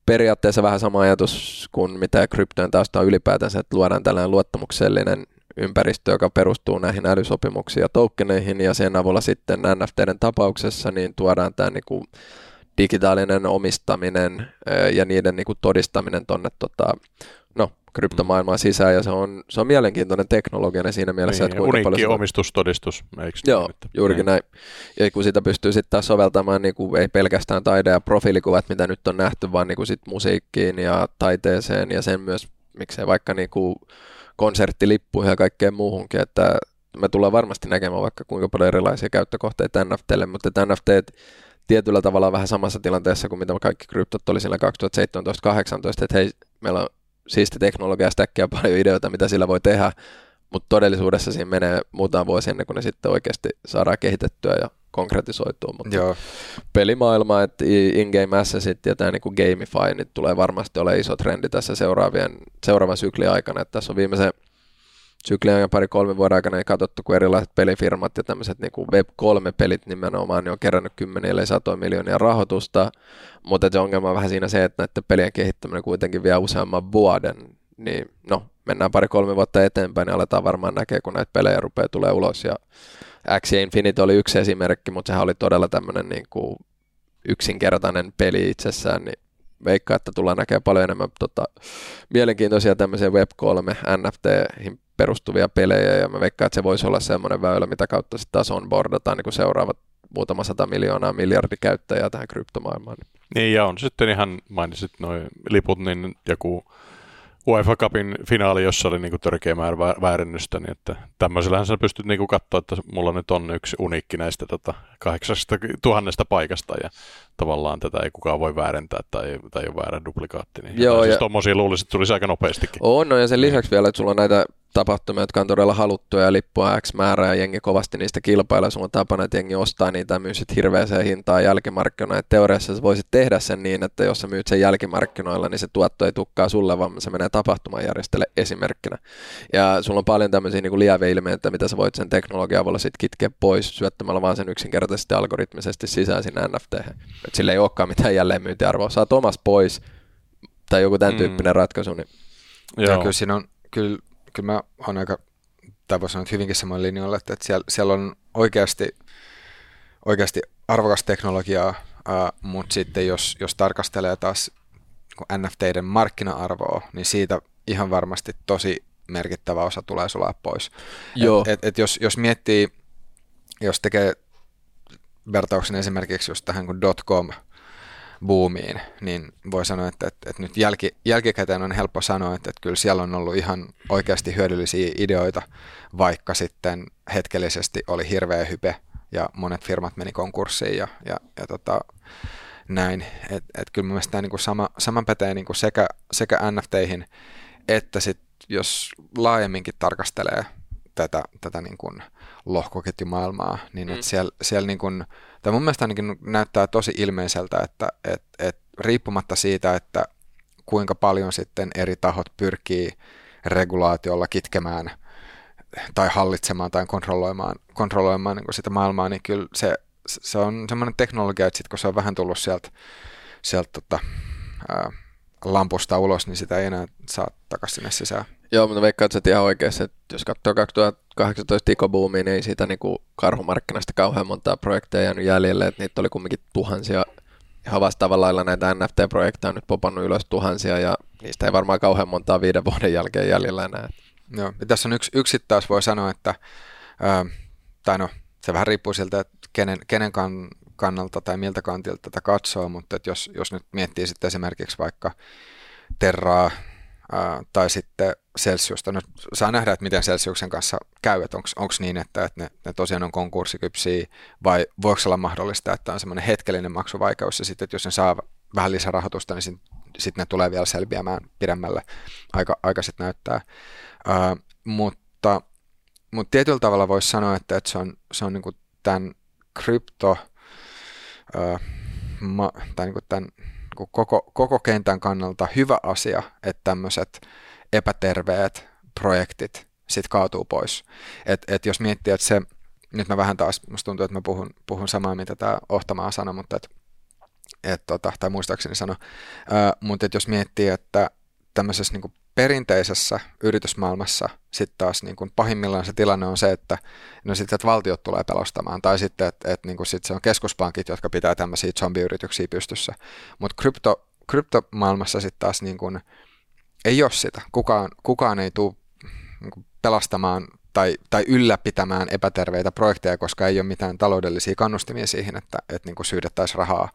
periaatteessa vähän sama ajatus kuin mitä kryptojen tausta on ylipäätänsä, että luodaan tällainen luottamuksellinen ympäristö, joka perustuu näihin älysopimuksiin ja tokeneihin, ja sen avulla sitten NFTiden tapauksessa niin tuodaan tämä niin kuin digitaalinen omistaminen ja niiden niin kuin todistaminen tuonne tota, no, kryptomaailmaa sisään ja se on, se on mielenkiintoinen teknologia siinä mielessä, niin, että kuinka paljon... Uniikki omistustodistus, eikö Joo, niin, juurikin näin. Ja kun sitä pystyy sitten taas soveltamaan niin kuin ei pelkästään taide- ja profiilikuvat, mitä nyt on nähty, vaan niin kuin sit musiikkiin ja taiteeseen ja sen myös, miksei vaikka niin kuin konserttilippuihin ja kaikkeen muuhunkin, että me tullaan varmasti näkemään vaikka kuinka paljon erilaisia käyttökohteita NFTlle, mutta NFT tietyllä tavalla vähän samassa tilanteessa kuin mitä kaikki kryptot oli siellä 2017-2018, että hei, meillä on siisti teknologia, stäkkiä paljon ideoita, mitä sillä voi tehdä, mutta todellisuudessa siinä menee muutama vuosi ennen kuin ne sitten oikeasti saadaan kehitettyä ja konkretisoitua, mutta Joo, pelimaailma, että in-game assetit ja tämä niinku gamify, niin tulee varmasti ole iso trendi tässä seuraavien, seuraavan syklin aikana. Että tässä on viimeisen syklin aikana pari-kolme vuoden aikana niin katsottu, kun erilaiset pelifirmat ja tämmöiset niinku Web3-pelit nimenomaan niin on kerännyt kymmeniä ellei satoja miljoonia rahoitusta, mutta se ongelma on vähän siinä se, että näiden pelien kehittäminen kuitenkin vie useamman vuoden, niin no, mennään pari-kolme vuotta eteenpäin, niin aletaan varmaan näkee, kun näitä pelejä rupeaa tulee ulos ja X Infinity oli yksi esimerkki, mutta sehän oli todella tämmöinen niin kuin yksinkertainen peli itsessään, niin veikkaa, että tullaan näkemään paljon enemmän tota, mielenkiintoisia tämmöisiä Web3 NFT perustuvia pelejä, ja mä veikkaan, että se voisi olla semmoinen väylä, mitä kautta sitten taas onboardataan niin seuraavat muutama sata miljoonaa miljardi käyttäjää tähän kryptomaailmaan. Niin, ja on sitten ihan, mainitsit noin liput, niin joku UEFA Cupin finaali, jossa oli niinku törkeä määrä vä- väärennystä, niin että tämmöisellähän sä pystyt niinku katsoa, että mulla nyt on yksi uniikki näistä tota, kahdeksasta tuhannesta paikasta, ja tavallaan tätä ei kukaan voi väärentää tai, tai ole väärä duplikaatti. Niin Joo, siis ja- tommosia luulisin, että tulisi aika nopeastikin. On, no ja sen lisäksi vielä, että sulla on näitä tapahtumia, jotka on todella haluttuja ja lippua X määrää ja jengi kovasti niistä kilpailee. Sulla on tapana, että jengi ostaa niitä ja myy sit hirveäseen hintaan jälkimarkkinoilla. Et teoriassa sä voisit tehdä sen niin, että jos sä myyt sen jälkimarkkinoilla, niin se tuotto ei tukkaa sulle, vaan se menee tapahtumajärjestölle esimerkkinä. Ja sulla on paljon tämmöisiä niin lieveilmeitä, mitä sä voit sen teknologian avulla sit kitkeä pois syöttämällä vaan sen yksinkertaisesti algoritmisesti sisään sinne NFT. Et sillä ei olekaan mitään jälleenmyyntiarvoa. Saat omas pois tai joku tämän Mm. tyyppinen ratkaisu, niin ja Joo. kyllä siinä on, kyllä, kyllä mä oon aika, tai voisi sanoa, että hyvinkin samoin linjoilla, että, että siellä, siellä on oikeasti, oikeasti arvokas teknologiaa, ää, mutta sitten jos, jos tarkastelee taas NFTiden markkina-arvoa, niin siitä ihan varmasti tosi merkittävä osa tulee sulaa pois. Joo. Et, et, et jos, jos miettii, jos tekee vertauksen esimerkiksi just tähän kuin dotcom boomiin, niin voi sanoa, että, että, että nyt jälki, jälkikäteen on helppo sanoa, että, että kyllä siellä on ollut ihan oikeasti hyödyllisiä ideoita, vaikka sitten hetkellisesti oli hirveä hype ja monet firmat meni konkurssiin ja, ja, ja tota, näin. Et, et kyllä mun tämä niinku sama, sama pätee niinku sekä, sekä NFTihin että sit jos laajemminkin tarkastelee tätä, tätä niin kuin lohkoketjumaailmaa, niin mm. siellä, siellä niin kuin, tai mun mielestä ainakin näyttää tosi ilmeiseltä, että et, et riippumatta siitä, että kuinka paljon sitten eri tahot pyrkii regulaatiolla kitkemään tai hallitsemaan tai kontrolloimaan, kontrolloimaan niin sitä maailmaa, niin kyllä se, se on semmoinen teknologia, että sit kun se on vähän tullut sieltä, sieltä tota, ää, lampusta ulos, niin sitä ei enää saa takaisin sinne sisään. Joo, mutta veikkaan, että ihan oikeassa, että jos katsoo 2018 Tiko-boomia, niin ei siitä niin kuin karhumarkkinasta kauhean montaa projekteja jäänyt jäljelle, että niitä oli kumminkin tuhansia. Ihan vastaavalla lailla näitä NFT-projekteja on nyt popannut ylös tuhansia, ja niistä ei varmaan kauhean montaa viiden vuoden jälkeen jäljellä enää. Joo, ja tässä on yksi, yksi taas voi sanoa, että, ää, tai no, se vähän riippuu siltä, että kenen, kenen kan, kannalta tai miltä kantilta tätä katsoo, mutta että jos, jos nyt miettii sitten esimerkiksi vaikka Terraa tai sitten Celsiusta, nyt saa nähdä, että miten Celsiuksen kanssa käy, että onko niin, että, että ne, ne tosiaan on konkurssikypsiä vai voiko olla mahdollista, että on semmoinen hetkellinen maksuvaikeus ja sitten, että jos ne saa vähän lisärahoitusta, niin sitten sit ne tulee vielä selviämään pidemmälle, aika, aika sitten näyttää. Ää, mutta, mutta tietyllä tavalla voisi sanoa, että, että se on, se on niinku tämän krypto, ää, ma, tai niinku tämän niinku koko, koko kentän kannalta hyvä asia, että tämmöiset epäterveet projektit sitten kaatuu pois. Et, et jos miettii, että se, nyt mä vähän taas, musta tuntuu, että mä puhun, puhun samaa, mitä tämä Ohtamaa sanoi, mutta et, et, tota, tai muistaakseni sano, mutta jos miettii, että tämmöisessä niin perinteisessä yritysmaailmassa sitten taas niin kuin pahimmillaan se tilanne on se, että no sitten että valtiot tulee pelastamaan tai sitten, että, että niin kuin sit se on keskuspankit, jotka pitää tämmöisiä zombiyrityksiä pystyssä. Mutta krypto, kryptomaailmassa sitten taas niin kuin ei ole sitä. Kukaan, kukaan ei tule niin pelastamaan tai, tai ylläpitämään epäterveitä projekteja, koska ei ole mitään taloudellisia kannustimia siihen, että, että niin kuin syydettäisiin rahaa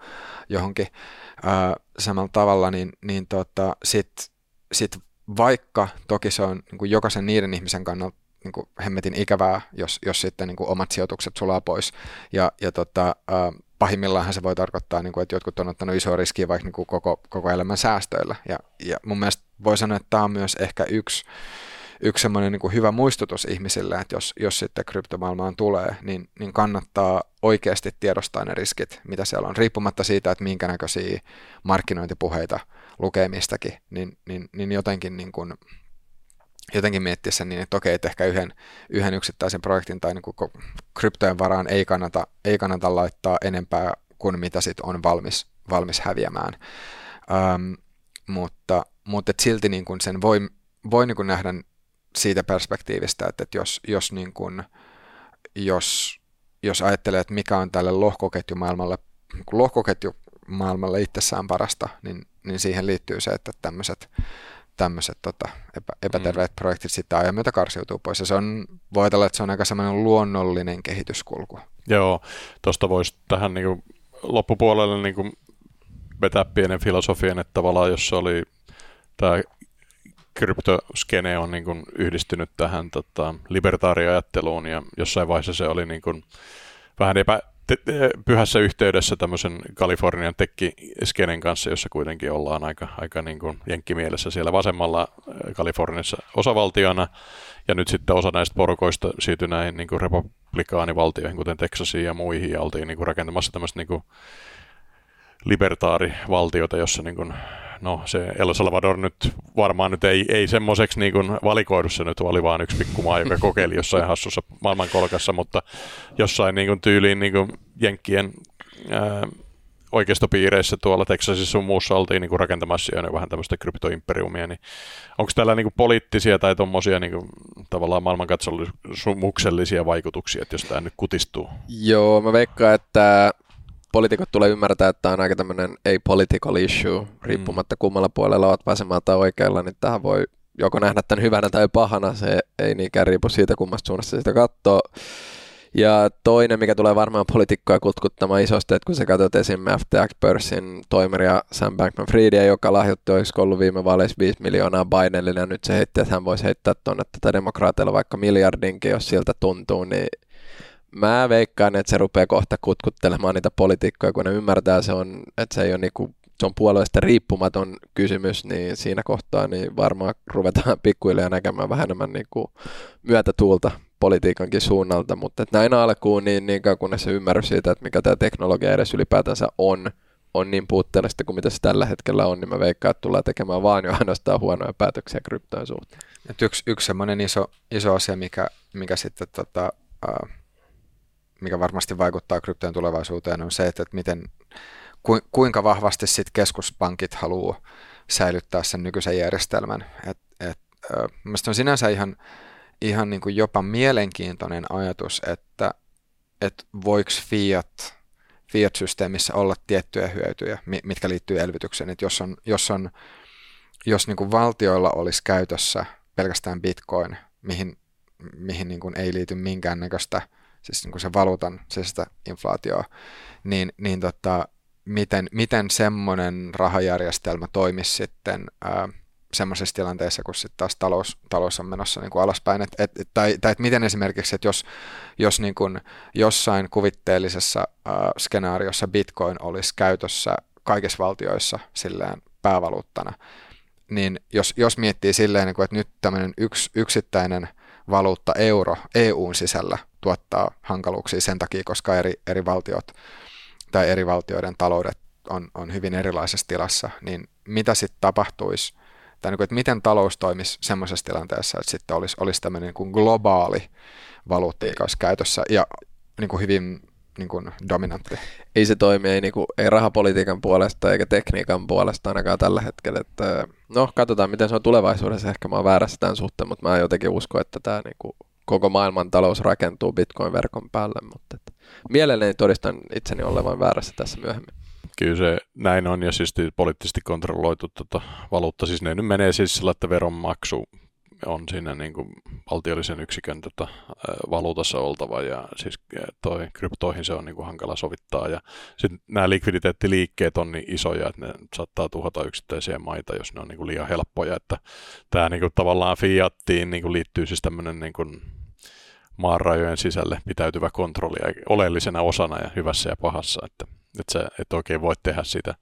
johonkin ää, samalla tavalla, niin, niin tota, sitten sit vaikka toki se on niin kuin jokaisen niiden ihmisen kannalta niin kuin hemmetin ikävää, jos, jos sitten niin kuin omat sijoitukset sulaa pois. Ja, ja tota, pahimmillaan se voi tarkoittaa, niin kuin, että jotkut on ottanut isoa riskiä vaikka niin kuin koko, koko elämän säästöillä. Ja, ja mun mielestä voi sanoa, että tämä on myös ehkä yksi yksi semmoinen niin hyvä muistutus ihmisille, että jos, jos sitten kryptomaailmaan tulee, niin, niin kannattaa oikeasti tiedostaa ne riskit, mitä siellä on, riippumatta siitä, että minkä näköisiä markkinointipuheita lukee mistäkin, niin, niin, niin jotenkin, niin kuin, jotenkin miettiä sen niin, että okei, että ehkä yhden, yhden yksittäisen projektin tai niin kuin kryptojen varaan ei kannata, ei kannata laittaa enempää kuin mitä sit on valmis, valmis häviämään. Ähm, mutta mutta silti niin kuin sen voi, voi niin kuin nähdä siitä perspektiivistä, että, että jos, jos, niin kuin, jos, jos ajattelee, että mikä on tälle lohkoketjumaailmalle, lohkoketjumaailmalle itsessään parasta, niin, niin siihen liittyy se, että tämmöiset tämmöiset tota, epä, epäterveet mm. projektit sitten ajan myötä karsiutuu pois. Ja se on, voi ajatella, että se on aika semmoinen luonnollinen kehityskulku. Joo, tuosta voisi tähän niin kuin loppupuolelle niin kuin vetää pienen filosofian, että tavallaan jos oli tämä kryptoskene on niin kuin yhdistynyt tähän tota, libertaariajatteluun ja jossain vaiheessa se oli niin kuin vähän epä, te, pyhässä yhteydessä tämmöisen Kalifornian tekkiskenen kanssa, jossa kuitenkin ollaan aika, aika niin kuin jenkkimielessä siellä vasemmalla äh, Kaliforniassa osavaltiona, ja nyt sitten osa näistä porukoista siirtyi näihin niin kuin republikaanivaltioihin, kuten Texasiin ja muihin, ja oltiin niin kuin rakentamassa tämmöistä niin kuin libertaarivaltiota, jossa niin kuin no se El Salvador nyt varmaan nyt ei, ei semmoiseksi niin kuin valikoidu, se nyt oli vaan yksi pikkumaa, joka kokeili jossain hassussa maailmankolkassa, mutta jossain niin kuin tyyliin niin kuin Jenkkien ää, oikeistopiireissä tuolla Texasissa sun muussa oltiin niin kuin rakentamassa jo vähän tämmöistä kryptoimperiumia, niin onko tällä niin kuin poliittisia tai tuommoisia niin kuin, tavallaan maailmankatsomuksellisia vaikutuksia, että jos tämä nyt kutistuu? Joo, mä veikkaan, että poliitikot tulee ymmärtää, että tämä on aika tämmöinen ei-political issue, riippumatta mm. kummalla puolella olet vasemmalla tai oikealla, niin tähän voi joko nähdä tämän hyvänä tai pahana, se ei niinkään riipu siitä, kummasta suunnasta sitä katsoo. Ja toinen, mikä tulee varmaan poliitikkoja kutkuttamaan isosti, että kun sä katsot esim. FTX-pörssin toimeria Sam Bankman-Friedia, joka lahjoitti, olisiko ollut viime vaaleissa 5 miljoonaa Bidenille, ja nyt se heitti, että hän voisi heittää tuonne tätä demokraateilla vaikka miljardinkin, jos siltä tuntuu, niin mä veikkaan, että se rupeaa kohta kutkuttelemaan niitä poliitikkoja, kun ne ymmärtää, se on, että se ei ole niinku, se on puolueesta riippumaton kysymys, niin siinä kohtaa niin varmaan ruvetaan pikkuhiljaa näkemään vähän enemmän niinku myötätuulta politiikankin suunnalta, mutta että näin alkuun niin, niin kun se ymmärrys siitä, että mikä tämä teknologia edes ylipäätänsä on, on niin puutteellista kuin mitä se tällä hetkellä on, niin mä veikkaan, että tullaan tekemään vaan jo ainoastaan huonoja päätöksiä kryptojen suhteen. Yksi, yksi semmoinen iso, iso asia, mikä, mikä sitten tota, uh, mikä varmasti vaikuttaa kryptojen tulevaisuuteen, on se, että miten, kuinka vahvasti sit keskuspankit haluaa säilyttää sen nykyisen järjestelmän. Et, äh, on sinänsä ihan, ihan niin kuin jopa mielenkiintoinen ajatus, että et voiko fiat, fiat-systeemissä olla tiettyjä hyötyjä, mitkä liittyy elvytykseen. Et jos on, jos, on, jos niin kuin valtioilla olisi käytössä pelkästään bitcoin, mihin, mihin niin kuin ei liity minkäännäköistä siis niin kuin se valuutan sitä inflaatioa, niin, niin tota, miten, miten semmoinen rahajärjestelmä toimisi sitten ää, semmoisessa tilanteessa, kun sitten taas talous, talous on menossa niin kuin alaspäin. Et, et, tai, tai et miten esimerkiksi, että jos, jos niin kuin jossain kuvitteellisessa ää, skenaariossa bitcoin olisi käytössä kaikissa valtioissa silleen päävaluuttana, niin jos, jos miettii silleen, niin kuin, että nyt tämmöinen yks, yksittäinen valuutta euro EUn sisällä tuottaa hankaluuksia sen takia, koska eri, eri valtiot tai eri valtioiden taloudet on, on hyvin erilaisessa tilassa, niin mitä sitten tapahtuisi, tai niin kuin, että miten talous toimisi semmoisessa tilanteessa, että sitten olisi, olisi tämmöinen niin kuin globaali olisi käytössä ja niin kuin hyvin niin kuin dominantti. Ei se toimi, ei, niin kuin, ei rahapolitiikan puolesta eikä tekniikan puolesta ainakaan tällä hetkellä. Että, no, katsotaan miten se on tulevaisuudessa. Ehkä mä oon väärässä tämän suhteen, mutta mä jotenkin usko, että tämä niin kuin, koko maailman talous rakentuu Bitcoin-verkon päälle, mutta että mielelläni todistan itseni olevan väärässä tässä myöhemmin. Kyllä se näin on ja siis poliittisesti kontrolloitu tota, valuutta. Siis ne nyt menee siis sillä, että veronmaksu on siinä niin kuin valtiollisen yksikön tota, valuutassa oltava ja siis toi kryptoihin se on niin kuin hankala sovittaa ja sitten nämä likviditeettiliikkeet on niin isoja, että ne saattaa tuhota yksittäisiä maita, jos ne on niin kuin liian helppoja, että tämä niin kuin tavallaan fiattiin niin kuin liittyy siis tämmöinen niin kuin maan rajojen sisälle pitäytyvä kontrolli oleellisena osana ja hyvässä ja pahassa, että, että sä et oikein voi tehdä sitä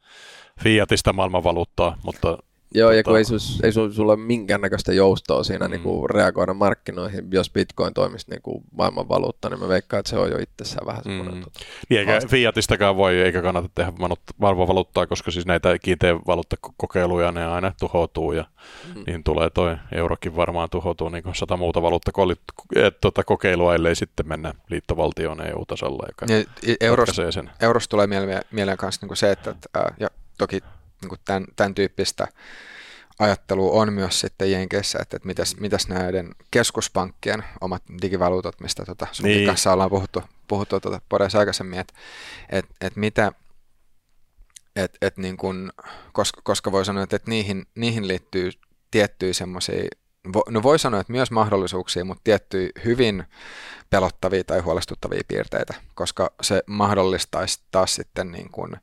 fiatista maailmanvaluuttaa, mutta Joo, ja kun ei, sus, ei sul, sulla ole minkäännäköistä joustoa siinä mm. niin kuin reagoida markkinoihin, jos bitcoin toimisi niin kuin maailmanvaluutta, niin mä veikkaan, että se on jo itsessään vähän semmoinen mm. tota, niin, eikä haaste. Fiatistakaan voi, eikä kannata tehdä maailmanvaluuttaa, koska siis näitä kiinteän valuuttakokeiluja, ne aina tuhoutuu, ja mm. niin tulee toi eurokin varmaan tuhoutuu niin kuin sata muuta valuuttakokeilua, tota, ellei sitten mennä liittovaltioon EU-tasolla, joka ja, euros, sen. Euros tulee mieleen, mieleen kanssa niin kuin se, että, että ja toki niin kuin tämän, tämän tyyppistä ajattelua on myös sitten Jenkeissä, että, että mitäs, mitäs näiden keskuspankkien omat digivaluutat, mistä tota, niin. kanssa ollaan puhuttu, puhuttu tuota podessa aikaisemmin, että et, et mitä, et, et niin kun, koska, koska voi sanoa, että, että niihin, niihin liittyy tiettyjä semmoisia, no voi sanoa, että myös mahdollisuuksia, mutta tiettyjä hyvin pelottavia tai huolestuttavia piirteitä, koska se mahdollistaisi taas sitten niin kuin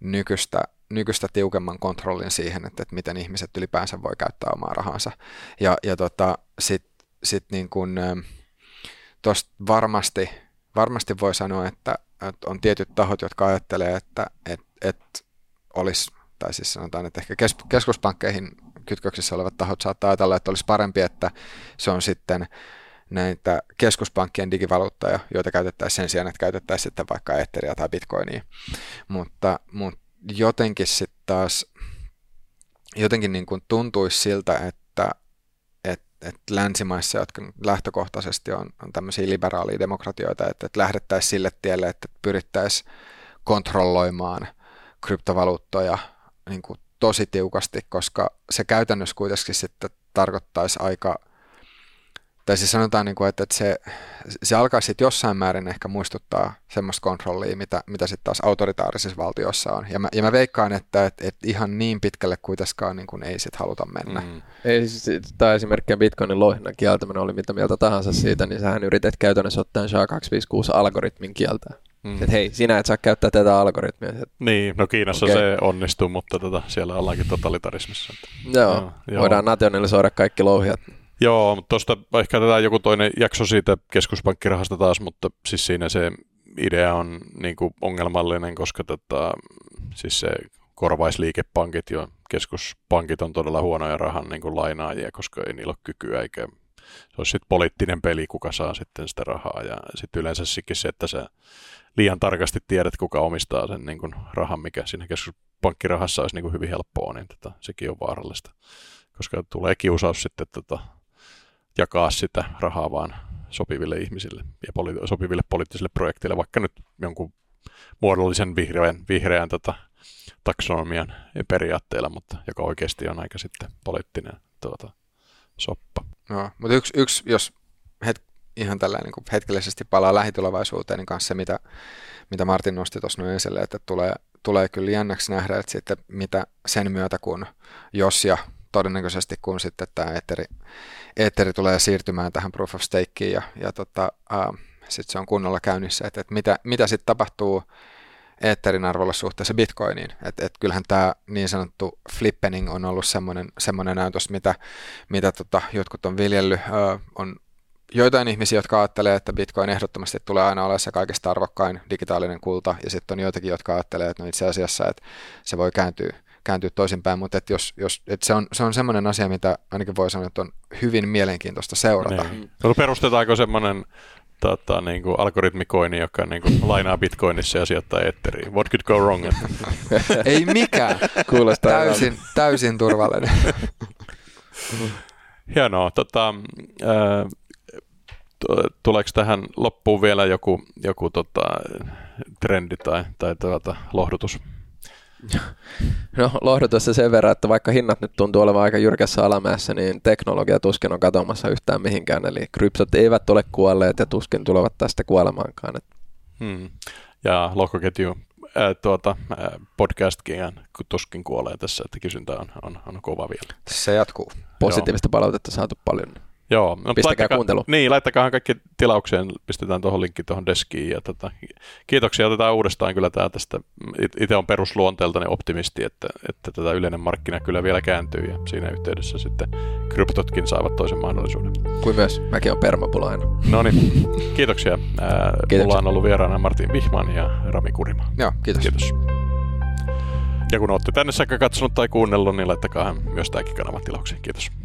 nykyistä nykyistä tiukemman kontrollin siihen, että, että miten ihmiset ylipäänsä voi käyttää omaa rahansa. Ja, ja tota, sitten sit niin tosta varmasti, varmasti voi sanoa, että, että on tietyt tahot, jotka ajattelee, että, että, että olisi, tai siis sanotaan, että ehkä keskuspankkeihin kytköksissä olevat tahot saattaa ajatella, että olisi parempi, että se on sitten näitä keskuspankkien digivaluuttoja, joita käytettäisiin sen sijaan, että käytettäisiin sitten vaikka Etheria tai Bitcoinia. Mutta, mutta jotenkin sitten taas jotenkin niin kuin tuntuisi siltä, että et, et länsimaissa, jotka lähtökohtaisesti on, on tämmöisiä liberaalia demokratioita, että, että lähdettäisiin sille tielle, että pyrittäisiin kontrolloimaan kryptovaluuttoja niin kuin tosi tiukasti, koska se käytännössä kuitenkin sitten tarkoittaisi aika tai siis sanotaan, niin kuin, että, että se, se alkaa sitten jossain määrin ehkä muistuttaa semmoista kontrollia, mitä, mitä sitten taas autoritaarisissa valtioissa on. Ja mä, ja mä veikkaan, että, että, että ihan niin pitkälle kuitenkaan niin kuin ei sitten haluta mennä. Mm. Ei, siis, tämä esimerkiksi Bitcoinin louhinnan kieltäminen oli mitä mieltä tahansa siitä, niin sähän yritet käytännössä ottaa SHA-256-algoritmin kieltää. Mm. Että hei, sinä et saa käyttää tätä algoritmia. Et... Niin, no Kiinassa okay. se onnistuu, mutta tota, siellä ollaankin totalitarismissa. Joo, joo, voidaan nationalisoida kaikki louhijat. Joo, mutta tuosta ehkä tätä joku toinen jakso siitä keskuspankkirahasta taas, mutta siis siinä se idea on niin kuin ongelmallinen, koska tota, siis se korvaisliikepankit ja keskuspankit on todella huonoja rahan niin kuin lainaajia, koska ei niillä ole kykyä eikä se olisi sitten poliittinen peli, kuka saa sitten sitä rahaa. Ja sitten yleensä se, että sä liian tarkasti tiedät, kuka omistaa sen niin kuin rahan, mikä siinä keskuspankkirahassa olisi niin kuin hyvin helppoa, niin tota, sekin on vaarallista, koska tulee kiusaus sitten tota, jakaa sitä rahaa vaan sopiville ihmisille ja poli- sopiville poliittisille projekteille, vaikka nyt jonkun muodollisen vihreän, vihreän tota, taksonomian periaatteella, mutta joka oikeasti on aika sitten poliittinen tuota, soppa. No, mutta yksi, yksi jos het, ihan tällainen niin hetkellisesti palaa lähitulevaisuuteen, niin kanssa se, mitä, mitä Martin nosti tuossa esille, että tulee, tulee kyllä jännäksi nähdä, että sitten mitä sen myötä, kun jos ja todennäköisesti kun sitten tämä eteri, eteri tulee siirtymään tähän proof of stakeen ja, ja tota, uh, sitten se on kunnolla käynnissä, että, että mitä, mitä sitten tapahtuu Etherin arvolla suhteessa Bitcoiniin. Et, et kyllähän tämä niin sanottu flippening on ollut semmoinen, semmoinen näytös, mitä, mitä tota, jotkut on viljellyt. Uh, on joitain ihmisiä, jotka ajattelee, että Bitcoin ehdottomasti tulee aina olemaan se kaikista arvokkain digitaalinen kulta, ja sitten on joitakin, jotka ajattelee, että no itse asiassa että se voi kääntyä kääntyä toisinpäin, mutta et jos, jos, et se on, se on semmoinen asia, mitä ainakin voi sanoa, että on hyvin mielenkiintoista seurata. Niin. No, perustetaanko semmoinen tota, niin kuin algoritmikoini, joka niin kuin, lainaa bitcoinissa ja sijoittaa etteriin. What could go wrong? Ei mikään. Kuulostaa täysin, täysin turvallinen. Hienoa. Tota, äh, tuleeko tähän loppuun vielä joku, joku tota, trendi tai, tai tuota, lohdutus? No lohdutusta sen verran, että vaikka hinnat nyt tuntuu olevan aika jyrkässä alamäessä, niin teknologia tuskin on katoamassa yhtään mihinkään. Eli kryptot eivät ole kuolleet ja tuskin tulevat tästä kuolemaankaan. Hmm. Ja lohkoketju ää, tuota, ää, podcastkin tuskin kuolee tässä, että kysyntä on, on, on kova vielä. Se jatkuu. Positiivista palautetta saatu paljon. Joo, no, Pistäkää laittakaa, kuuntelu. Niin, laittakaa kaikki tilaukseen, pistetään tuohon linkki tuohon deskiin. Ja tota, kiitoksia, otetaan uudestaan kyllä tää tästä. Itse on perusluonteeltani optimisti, että, että tätä yleinen markkina kyllä vielä kääntyy ja siinä yhteydessä sitten kryptotkin saavat toisen mahdollisuuden. Kuin myös mäkin on permapulainen. No niin, kiitoksia. Ää, Kiitoksia. Mulla on ollut vieraana Martin Vihman ja Rami Kurima. Joo, kiitos. Kiitos. Ja kun olette tänne saakka katsonut tai kuunnellut, niin laittakaa myös tämäkin kanava tilaukseen. Kiitos.